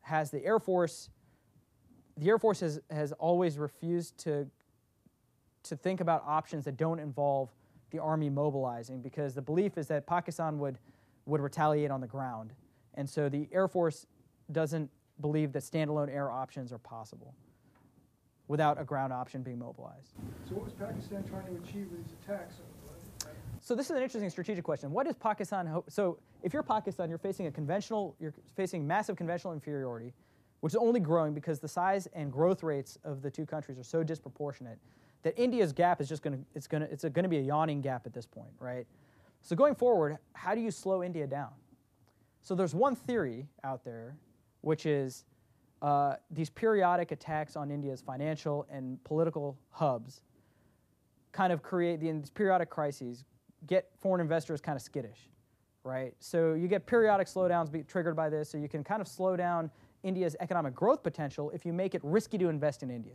has. The Air Force, the Air Force has, has always refused to, to think about options that don't involve the Army mobilizing because the belief is that Pakistan would, would retaliate on the ground. And so the Air Force doesn't believe that standalone air options are possible without a ground option being mobilized. So what was Pakistan trying to achieve with these attacks? So this is an interesting strategic question. What is Pakistan? Ho- so if you're Pakistan, you're facing a conventional, you're facing massive conventional inferiority, which is only growing because the size and growth rates of the two countries are so disproportionate that India's gap is just going to it's going to it's going to be a yawning gap at this point, right? So going forward, how do you slow India down? So there's one theory out there, which is uh, these periodic attacks on India's financial and political hubs kind of create these periodic crises get foreign investors kind of skittish, right? So you get periodic slowdowns be triggered by this, so you can kind of slow down India's economic growth potential if you make it risky to invest in India.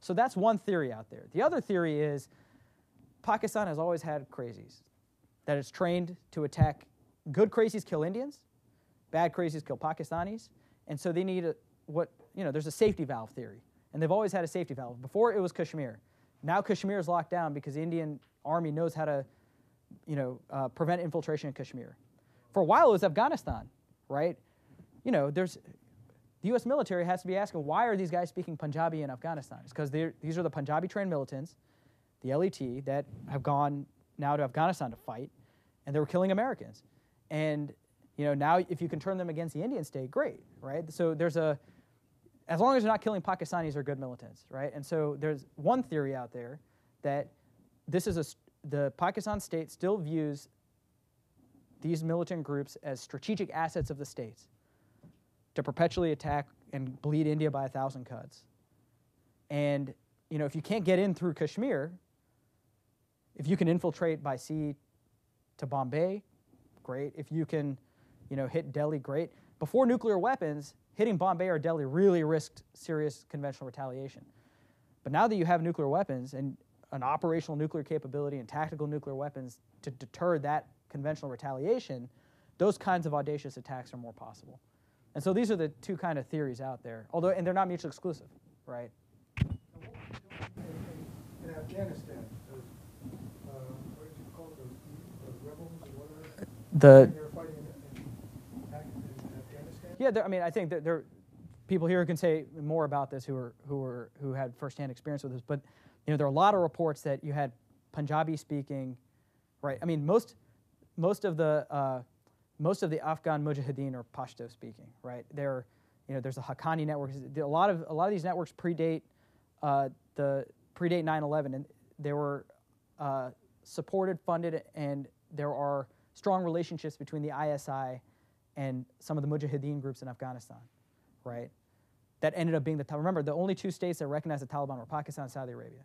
So that's one theory out there. The other theory is Pakistan has always had crazies, that it's trained to attack good crazies kill Indians, bad crazies kill Pakistanis, and so they need a, what, you know, there's a safety valve theory. And they've always had a safety valve. Before it was Kashmir. Now Kashmir is locked down because the Indian army knows how to you know, uh, prevent infiltration in Kashmir. For a while, it was Afghanistan, right? You know, there's the U.S. military has to be asking why are these guys speaking Punjabi in Afghanistan? It's because these are the Punjabi trained militants, the LET, that have gone now to Afghanistan to fight, and they were killing Americans. And you know, now if you can turn them against the Indian state, great, right? So there's a, as long as they're not killing Pakistanis, they're good militants, right? And so there's one theory out there that this is a the Pakistan state still views these militant groups as strategic assets of the states to perpetually attack and bleed India by a thousand cuts. And you know, if you can't get in through Kashmir, if you can infiltrate by sea to Bombay, great. If you can, you know, hit Delhi, great. Before nuclear weapons, hitting Bombay or Delhi really risked serious conventional retaliation. But now that you have nuclear weapons and an operational nuclear capability and tactical nuclear weapons to deter that conventional retaliation, those kinds of audacious attacks are more possible. And so these are the two kind of theories out there, although and they're not mutually exclusive, right? In, in Afghanistan, those, uh, what did you call it, those, those rebels or whatever? The They were fighting in, in, Pak- in Afghanistan? Yeah, there, I mean, I think that there, are people here who can say more about this who are who were who had firsthand experience with this. But you know, there are a lot of reports that you had Punjabi speaking, right? I mean, most most of the uh, most of the Afghan Mujahideen are Pashto speaking, right? There, you know, there's a Haqqani network. A lot of a lot of these networks predate uh, the predate 9/11, and they were uh, supported, funded, and there are strong relationships between the ISI and some of the Mujahideen groups in Afghanistan, right? That ended up being the remember the only two states that recognized the Taliban were Pakistan and Saudi Arabia,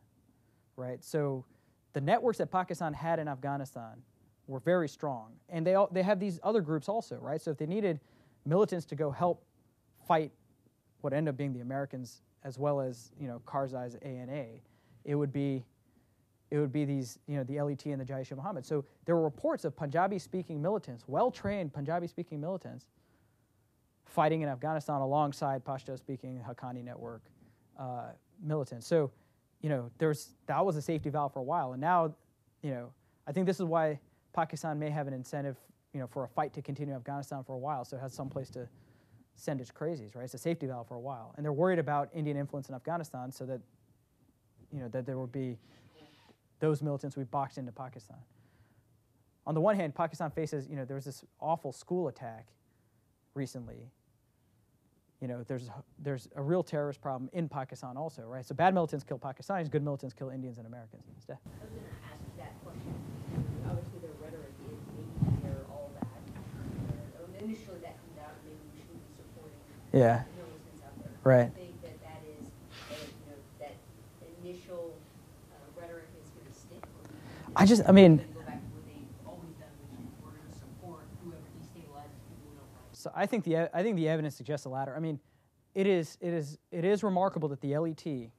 right? So the networks that Pakistan had in Afghanistan were very strong, and they they have these other groups also, right? So if they needed militants to go help fight what ended up being the Americans as well as you know Karzai's ANA, it would be it would be these, you know, the LET and the Jaish-e-Mohammed. So there were reports of Punjabi-speaking militants, well-trained Punjabi-speaking militants, fighting in Afghanistan alongside Pashto-speaking Haqqani network uh, militants. So, you know, there's that was a safety valve for a while, and now, you know, I think this is why Pakistan may have an incentive, you know, for a fight to continue in Afghanistan for a while, so it has some place to send its crazies, right? It's a safety valve for a while, and they're worried about Indian influence in Afghanistan, so that, you know, that there would be those militants we boxed into Pakistan. On the one hand, Pakistan faces, you know, there was this awful school attack recently. You know, there's there's a real terrorist problem in Pakistan also, right? So bad militants kill Pakistanis, good militants kill Indians and Americans. Whoever destabilizes people we don't like. So I think the I think the evidence suggests the latter. I mean, it is it is it is remarkable that the LET, you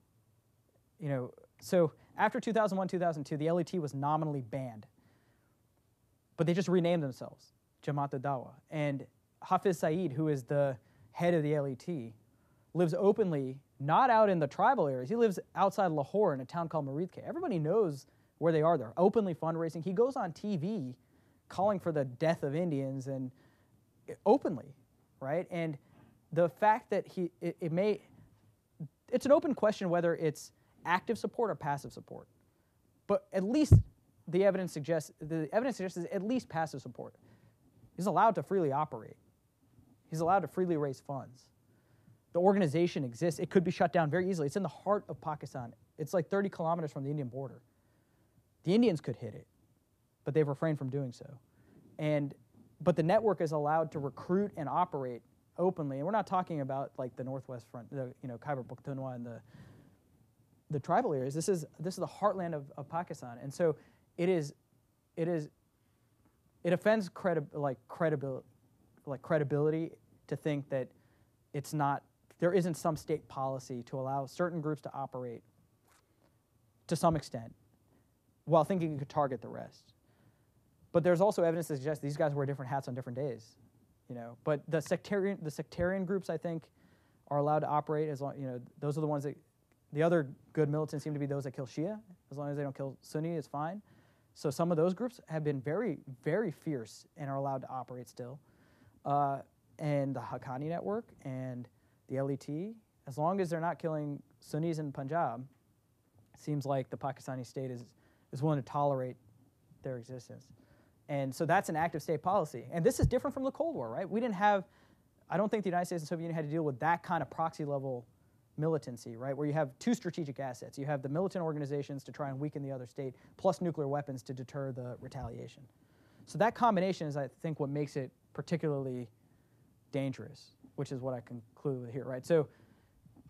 know, so after 2001 2002, the LET was nominally banned, but they just renamed themselves Jamaat al-Dawa. And Hafiz Saeed, who is the head of the LET, lives openly not out in the tribal areas. He lives outside Lahore in a town called Muridke. Everybody knows where they are. They're openly fundraising. He goes on TV calling for the death of Indians and eh, openly, right? And the fact that he, it, it may, it's an open question whether it's active support or passive support. But at least the evidence suggests, the evidence suggests is at least passive support. He's allowed to freely operate. He's allowed to freely raise funds. The organization exists. It could be shut down very easily. It's in the heart of Pakistan. It's like 30 kilometers from the Indian border. The Indians could hit it, but they've refrained from doing so. And but the network is allowed to recruit and operate openly. And we're not talking about like the Northwest Front, the you know Khyber Pakhtunkhwa and the the tribal areas. This is this is the heartland of, of Pakistan, and so it is it is it offends credi- like credibility like credibility to think that it's not there isn't some state policy to allow certain groups to operate to some extent while thinking you could target the rest. But there's also evidence that suggests these guys wear different hats on different days, you know. But the sectarian the sectarian groups I think are allowed to operate as long you know those are the ones that the other good militants seem to be those that kill Shia. As long as they don't kill Sunni, it's fine. So some of those groups have been very very fierce and are allowed to operate still. Uh, and the Haqqani network and the LET, as long as they're not killing Sunnis in Punjab, it seems like the Pakistani state is, is willing to tolerate their existence. And so that's an active state policy. And this is different from the Cold War, right? We didn't have, I don't think the United States and Soviet Union had to deal with that kind of proxy level militancy, right? Where you have two strategic assets. You have the militant organizations to try and weaken the other state, plus nuclear weapons to deter the retaliation. So that combination is, I think, what makes it particularly dangerous. which is what I conclude here, right? So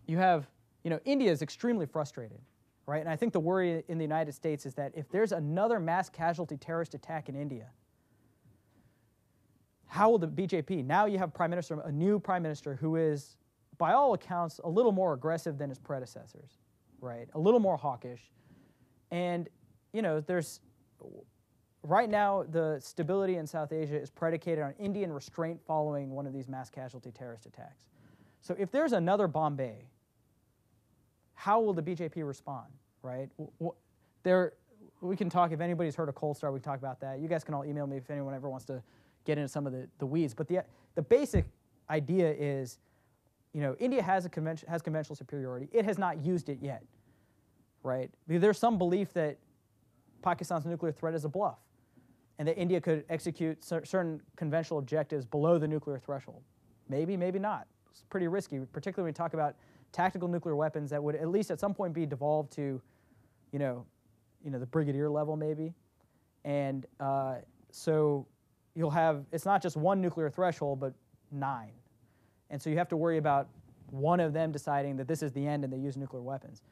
you have, you know, India is extremely frustrated, right? And I think the worry in the United States is that if there's another mass casualty terrorist attack in India, how will the BJP, now you have prime minister, a new prime minister who is, by all accounts, a little more aggressive than his predecessors, right? A little more hawkish. And, you know, there's, right now, the stability in South Asia is predicated on Indian restraint following one of these mass casualty terrorist attacks. So if there's another Bombay, how will the BJP respond, right? There, we can talk, if anybody's heard of Cold Start, we can talk about that. You guys can all email me if anyone ever wants to get into some of the, the weeds. But the, the basic idea is, you know, India has, a convention, has conventional superiority. It has not used it yet, right? There's some belief that Pakistan's nuclear threat is a bluff and that India could execute cer- certain conventional objectives below the nuclear threshold. Maybe, maybe not. It's pretty risky, particularly when we talk about tactical nuclear weapons that would at least at some point be devolved to, you know, you know, the brigadier level maybe. And uh, so you'll have, it's not just one nuclear threshold, but nine. And so you have to worry about one of them deciding that this is the end and they use nuclear weapons.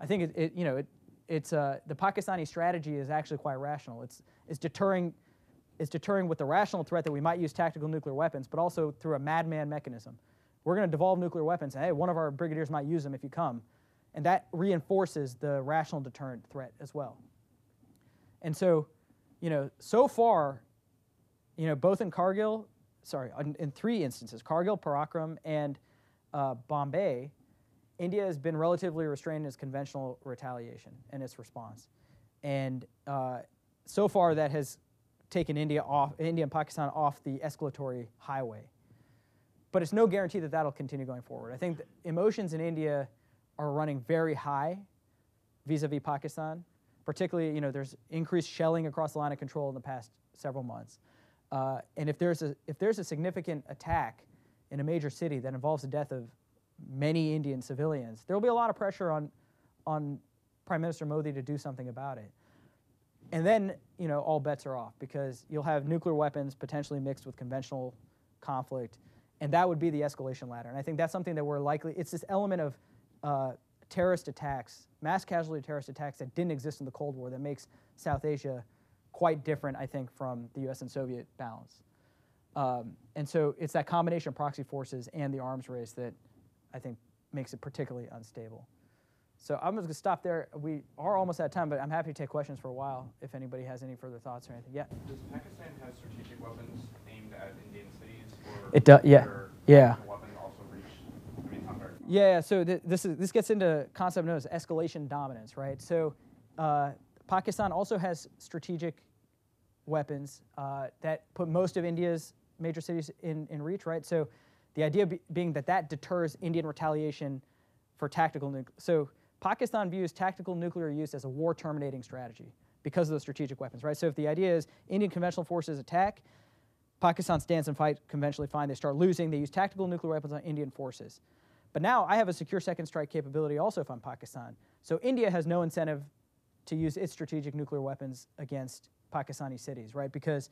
I think it, it you know, it, it's, uh, the Pakistani strategy is actually quite rational. It's, it's, deterring, it's deterring with the rational threat that we might use tactical nuclear weapons, but also through a madman mechanism. We're going to devolve nuclear weapons, and hey, one of our brigadiers might use them if you come. And that reinforces the rational deterrent threat as well. And so, you know, so far, you know, both in Kargil, sorry, in, in three instances, Kargil, Parakram, and uh, Bombay, India has been relatively restrained in its conventional retaliation and its response. And uh, so far, that has taken India off, India and Pakistan off the escalatory highway. But it's no guarantee that that'll continue going forward. I think emotions in India are running very high vis-a-vis Pakistan. Particularly, you know, there's increased shelling across the line of control in the past several months. Uh, and if there's, a, if there's a significant attack in a major city that involves the death of many Indian civilians, there will be a lot of pressure on, on Prime Minister Modi to do something about it. And then, you know, all bets are off because you'll have nuclear weapons potentially mixed with conventional conflict, and that would be the escalation ladder. And I think that's something that we're likely, it's this element of uh, terrorist attacks, mass casualty terrorist attacks that didn't exist in the Cold War that makes South Asia quite different, I think, from the US and Soviet balance. Um, and so it's that combination of proxy forces and the arms race that I think makes it particularly unstable. So I'm just going to stop there. We are almost out of time, but I'm happy to take questions for a while if anybody has any further thoughts or anything. Yeah. Does Pakistan have strategic weapons aimed at Indian cities? Or it does. Yeah. Yeah. Yeah. So th- this is this gets into a concept known as escalation dominance, right? So uh, Pakistan also has strategic weapons uh, that put most of India's major cities in, in reach, right? So the idea be, being that that deters Indian retaliation for tactical nuclear. So Pakistan views tactical nuclear use as a war terminating strategy because of the strategic weapons, right? So if the idea is Indian conventional forces attack, Pakistan stands and fight conventionally fine. They start losing. They use tactical nuclear weapons on Indian forces. But now I have a secure second strike capability also if I'm Pakistan. So India has no incentive to use its strategic nuclear weapons against Pakistani cities, right? Because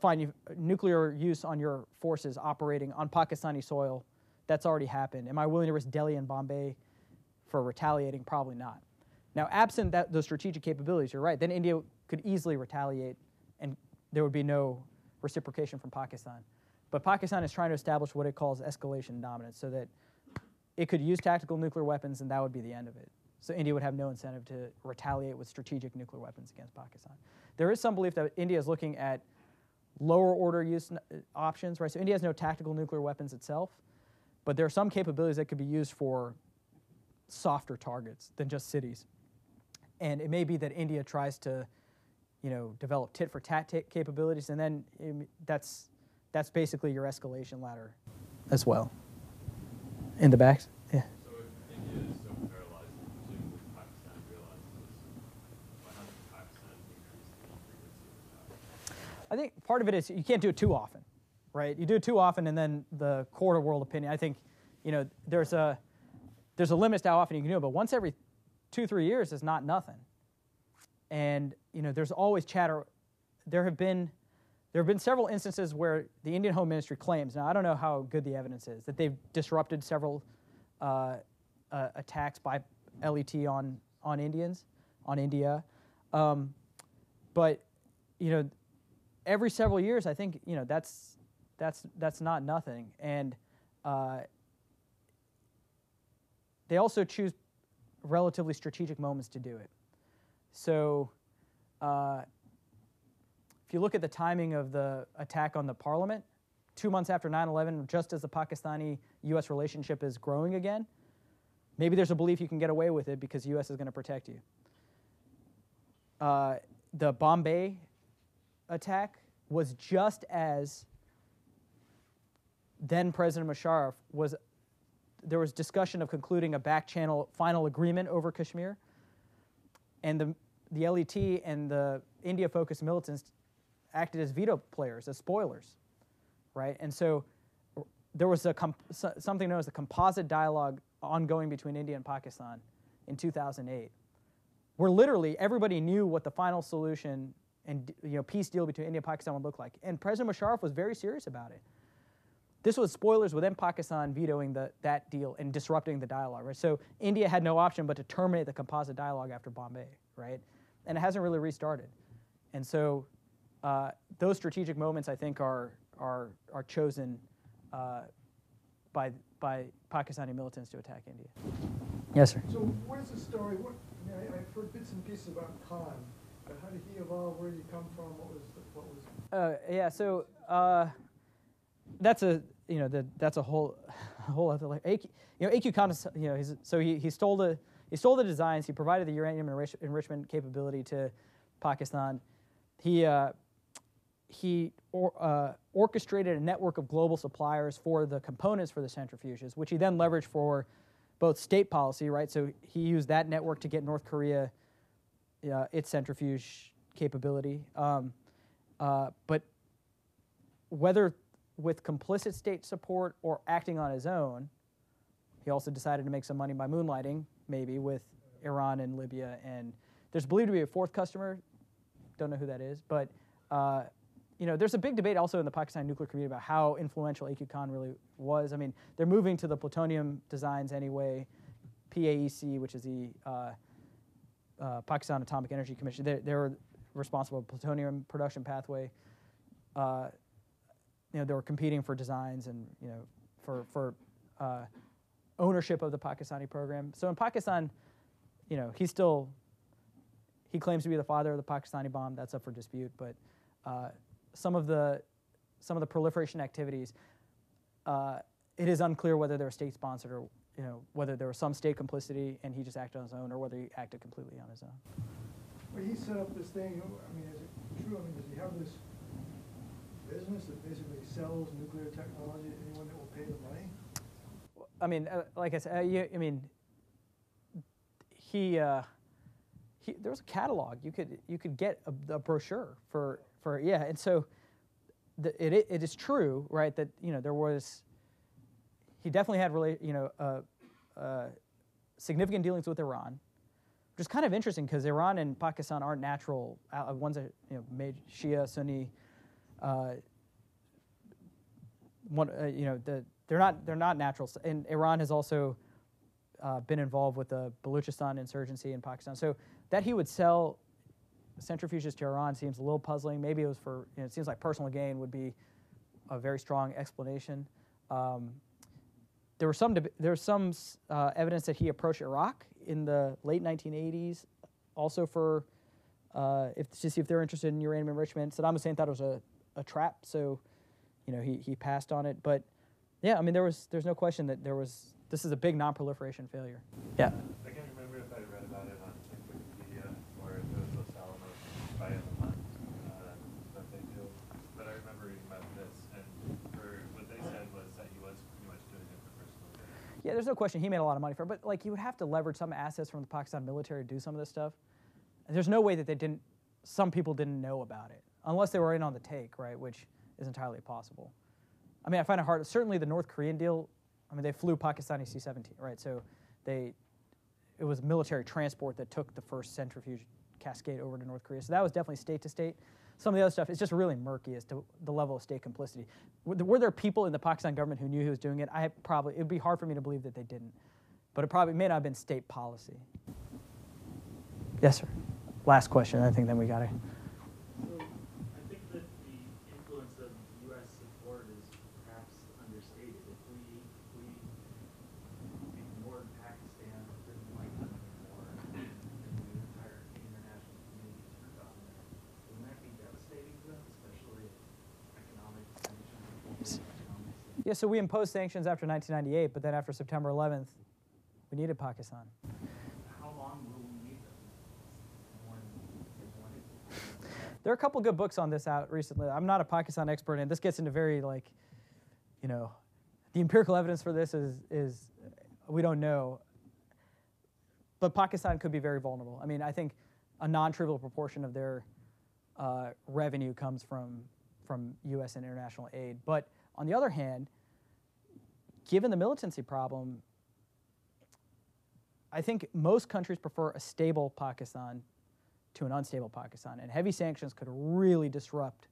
fine, you, uh, nuclear use on your forces operating on Pakistani soil, that's already happened. Am I willing to risk Delhi and Bombay for retaliating? Probably not. Now, absent that, those strategic capabilities, you're right, then India could easily retaliate and there would be no reciprocation from Pakistan. But Pakistan is trying to establish what it calls escalation dominance so that it could use tactical nuclear weapons and that would be the end of it. So India would have no incentive to retaliate with strategic nuclear weapons against Pakistan. There is some belief that India is looking at lower order use uh, options, right? So India has no tactical nuclear weapons itself, but there are some capabilities that could be used for softer targets than just cities. And it may be that India tries to, you know, develop tit for tat capabilities, and then it, that's that's basically your escalation ladder, as well. In the back, yeah. I think part of it is you can't do it too often, right? You do it too often, and then the of world opinion. I think, you know, there's a there's a limit to how often you can do it, but once every two three years is not nothing. And you know, there's always chatter. There have been there have been several instances where the Indian Home Ministry claims, now I don't know how good the evidence is, that they've disrupted several uh, uh, attacks by LET on, on Indians, on India. Um, but, you know, every several years, I think, you know, that's, that's, that's not nothing. And uh, they also choose relatively strategic moments to do it. So, uh, if you look at the timing of the attack on the parliament, two months after 9 11, just as the Pakistani US relationship is growing again, maybe there's a belief you can get away with it because US is going to protect you. Uh, the Bombay attack was just as then President Musharraf was there was discussion of concluding a back channel final agreement over Kashmir. And the, the LET and the India focused militants acted as veto players, as spoilers, right? And so there was a comp- something known as the composite dialogue ongoing between India and Pakistan in 2008, where literally everybody knew what the final solution and you know peace deal between India and Pakistan would look like. And President Musharraf was very serious about it. This was spoilers within Pakistan vetoing the, that deal and disrupting the dialogue, right? So India had no option but to terminate the composite dialogue after Bombay, right? And it hasn't really restarted. And so uh, those strategic moments, I think, are, are, are chosen uh, by, by Pakistani militants to attack India. Yes, sir. So what is the story? What, I mean, I, have heard bits and pieces about Khan, how did he evolve? Where did he come from? What was, the, what was? Uh, yeah, so uh, that's a you know, the, that's a whole, (laughs) a whole other. Like, AQ, you know, AQ Khan, you know, so he, he stole the he stole the designs. He provided the uranium enrich, enrichment capability to Pakistan. He uh, he or, uh, orchestrated a network of global suppliers for the components for the centrifuges, which he then leveraged for both state policy, right? So he used that network to get North Korea uh, its centrifuge capability. Um, uh, but whether with complicit state support or acting on his own. He also decided to make some money by moonlighting, maybe with Iran and Libya. And there's believed to be a fourth customer. Don't know who that is, but uh, you know, there's a big debate also in the Pakistan nuclear community about how influential AQ Khan really was. I mean, they're moving to the plutonium designs anyway. PAEC, which is the uh, uh, Pakistan Atomic Energy Commission, they're, they're responsible for plutonium production pathway. Uh, you know, they were competing for designs and, you know, for, for uh, ownership of the Pakistani program. So in Pakistan, you know, he's still, he claims to be the father of the Pakistani bomb. That's up for dispute. But uh, some of the, some of the proliferation activities, uh, it is unclear whether they were state sponsored or, you know, whether there was some state complicity and he just acted on his own or whether he acted completely on his own. Well, he set up this thing, I mean, is it true? I mean, does he have this business that basically sells nuclear technology to anyone that will pay the money? I mean, uh, like I said, uh, you, I mean, he, uh, he, there was a catalog. You could you could get a, a brochure for for yeah, and so the, it, it it is true, right? That you know there was he definitely had you know uh, uh, significant dealings with Iran, which is kind of interesting because Iran and Pakistan aren't natural. Uh, ones that you know made Shia Sunni uh, one, uh, you know, the, they're not they're not natural. And Iran has also uh, been involved with the Baluchistan insurgency in Pakistan. So that he would sell centrifuges to Iran seems a little puzzling. Maybe it was for you know, it seems like personal gain would be a very strong explanation. Um, there was some there was some uh, evidence that he approached Iraq in the late 1980s, also for uh, if to see if they're interested in uranium enrichment. Saddam Hussein thought it was a a trap. So, you know, he, he passed on it. But yeah, I mean, there was there's no question that there was this is a big non-proliferation failure. Yeah. I can't remember if I read about it on Wikipedia or if it was Los Alamos by the month uh, that they do. But I remember reading about this, and for what they said was that he was pretty much doing it for personal gain. Yeah, there's no question he made a lot of money for it, but like you would have to leverage some assets from the Pakistan military to do some of this stuff. And there's no way that they didn't. Some people didn't know about it unless they were in on the take, right, which is entirely possible. I mean, I find it hard. Certainly, the North Korean deal. I mean, they flew Pakistani C-17, right? So they, it was military transport that took the first centrifuge cascade over to North Korea. So that was definitely state to state. Some of the other stuff is just really murky as to the level of state complicity. Were there, people in the Pakistan government who knew he was doing it? I probably it would be hard for me to believe that they didn't, but it probably may not have been state policy. Yes, sir. Last question. I think then we got to. So I think that the influence of U.S. support is perhaps understated. If we, if we ignored Pakistan or didn't like them anymore, and the entire international community turned on them, wouldn't that be devastating to them, especially if economic sanctions, economic sanctions? Yeah, so we imposed sanctions after 1998, but then after September 11th, we needed Pakistan. How long will we need them? (laughs) There are a couple good books on this out recently. I'm not a Pakistan expert, and this gets into very like, you know, the empirical evidence for this is is we don't know. But Pakistan could be very vulnerable. I mean, I think a non-trivial proportion of their uh, revenue comes from from U.S. and international aid. But on the other hand, given the militancy problem, I think most countries prefer a stable Pakistan to an unstable Pakistan, and heavy sanctions could really disrupt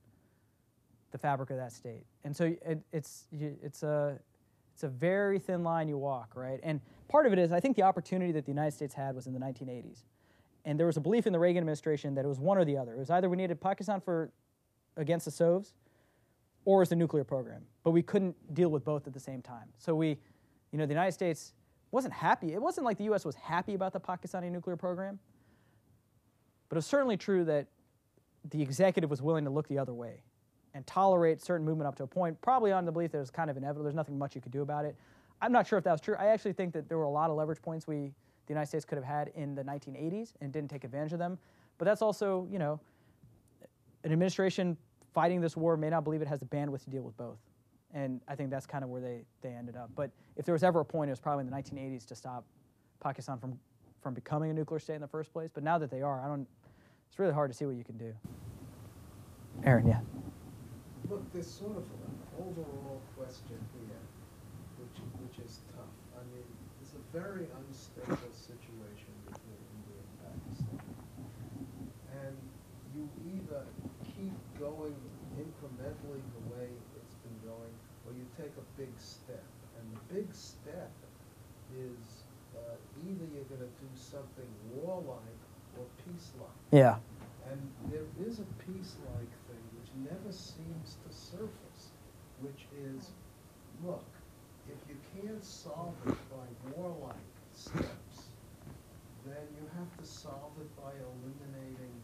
the fabric of that state. And so it, it's it's a it's a very thin line you walk, right? And part of it is I think the opportunity that the United States had was in the 1980s, and there was a belief in the Reagan administration that it was one or the other. It was either we needed Pakistan for against the Sovs, or it's a nuclear program. But we couldn't deal with both at the same time. So we, you know, the United States wasn't happy. It wasn't like the U.S. was happy about the Pakistani nuclear program. But it's certainly true that the executive was willing to look the other way and tolerate certain movement up to a point, probably on the belief that it was kind of inevitable. There's nothing much you could do about it. I'm not sure if that was true. I actually think that there were a lot of leverage points we, the United States, could have had in the 1980s and didn't take advantage of them. But that's also, you know, an administration fighting this war may not believe it has the bandwidth to deal with both. And I think that's kind of where they, they ended up. But if there was ever a point, it was probably in the 1980s to stop Pakistan from, from becoming a nuclear state in the first place. But now that they are, I don't, it's really hard to see what you can do. Aaron, yeah. Look, there's sort of an overall question here, which, which is tough. I mean, it's a very unstable situation between India and Pakistan. And you either keep going incrementally the way it's been going, or you take a big step. And the big step is uh, either you're going to do something warlike or peace-like. Yeah. And there is a peace-like thing which never seems to surface, which is, look, if you can't solve it by warlike steps, then you have to solve it by eliminating the political tension.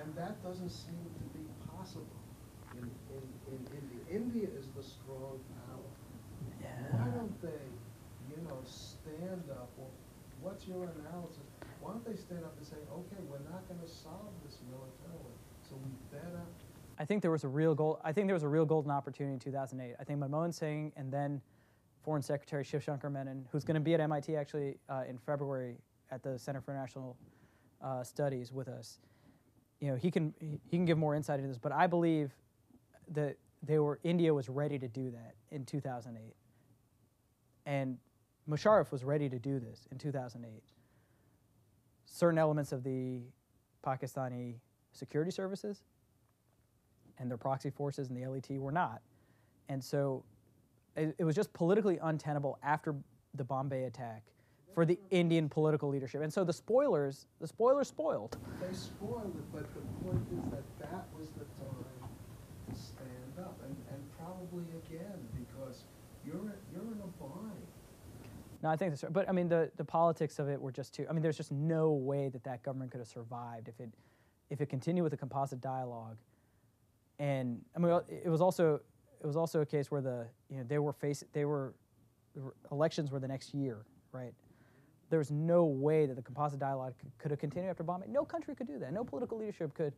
And that doesn't seem to be possible in, in, in India. India is the strong power. Why don't they, you know, stand up, or what's your analysis? Why don't they stand up and say, okay, we're not gonna solve this militarily, so we better, I think there was a real goal. I think there was a real golden opportunity in 2008. I think Manmohan Singh and then Foreign Secretary Shiv Shankar Menon, who's going to be at MIT actually uh, in February at the Center for International uh, Studies with us. You know, he can he can give more insight into this, but I believe that they were India was ready to do that in 2008, and Musharraf was ready to do this in 2008. Certain elements of the Pakistani security services and their proxy forces and the LET were not. And so it, it was just politically untenable after the Bombay attack for the Indian political leadership. And so the spoilers, the spoilers spoiled. they spoiled it, but the point is that that was the time to stand up, and, and probably again, because you're, you're in a bind. No, I think that's right. But I mean, the, the politics of it were just too. I mean, there's just no way that that government could have survived if it if it continued with a composite dialogue. And I mean, it was also it was also a case where the you know they were face they were the elections were the next year, right? There was no way that the composite dialogue could, have continued after bombing. No country could do that. No political leadership could.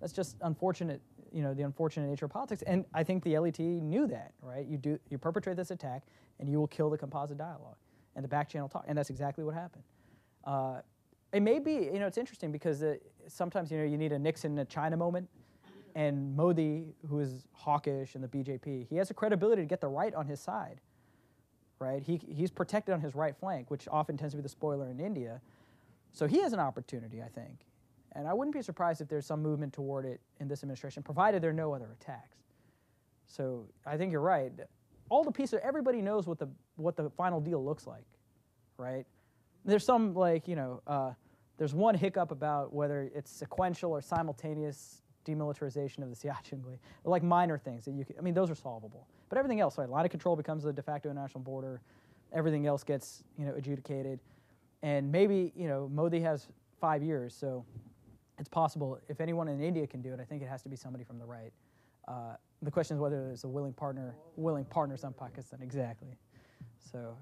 That's just unfortunate, you know, the unfortunate nature of politics. And I think the LET knew that, right? You do you perpetrate this attack, and you will kill the composite dialogue and the back channel talk, and that's exactly what happened. Uh, it may be, you know, it's interesting because uh, sometimes you know you need a Nixon a China moment, and Modi, who is hawkish in the BJP, he has the credibility to get the right on his side, right? He he's protected on his right flank, which often tends to be the spoiler in India, so he has an opportunity, I think, And I wouldn't be surprised if there's some movement toward it in this administration, provided there are no other attacks. So I think you're right. All the pieces, everybody knows what the what the final deal looks like, right? There's some like you know, uh, there's one hiccup about whether it's sequential or simultaneous demilitarization of the Siachen Glacier, like minor things that you. Can, I mean, those are solvable. But everything else, right? Line of control becomes the de facto national border. Everything else gets you know adjudicated, and maybe you know Modi has five years, so it's possible if anyone in India can do it. I think it has to be somebody from the right. Uh, the question is whether there's a willing partner, willing partners on Pakistan. Exactly. So,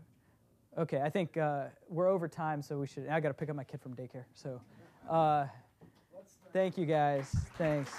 okay, I think uh, we're over time, so we should. I got to pick up my kid from daycare. So, uh, thank you guys. Thanks.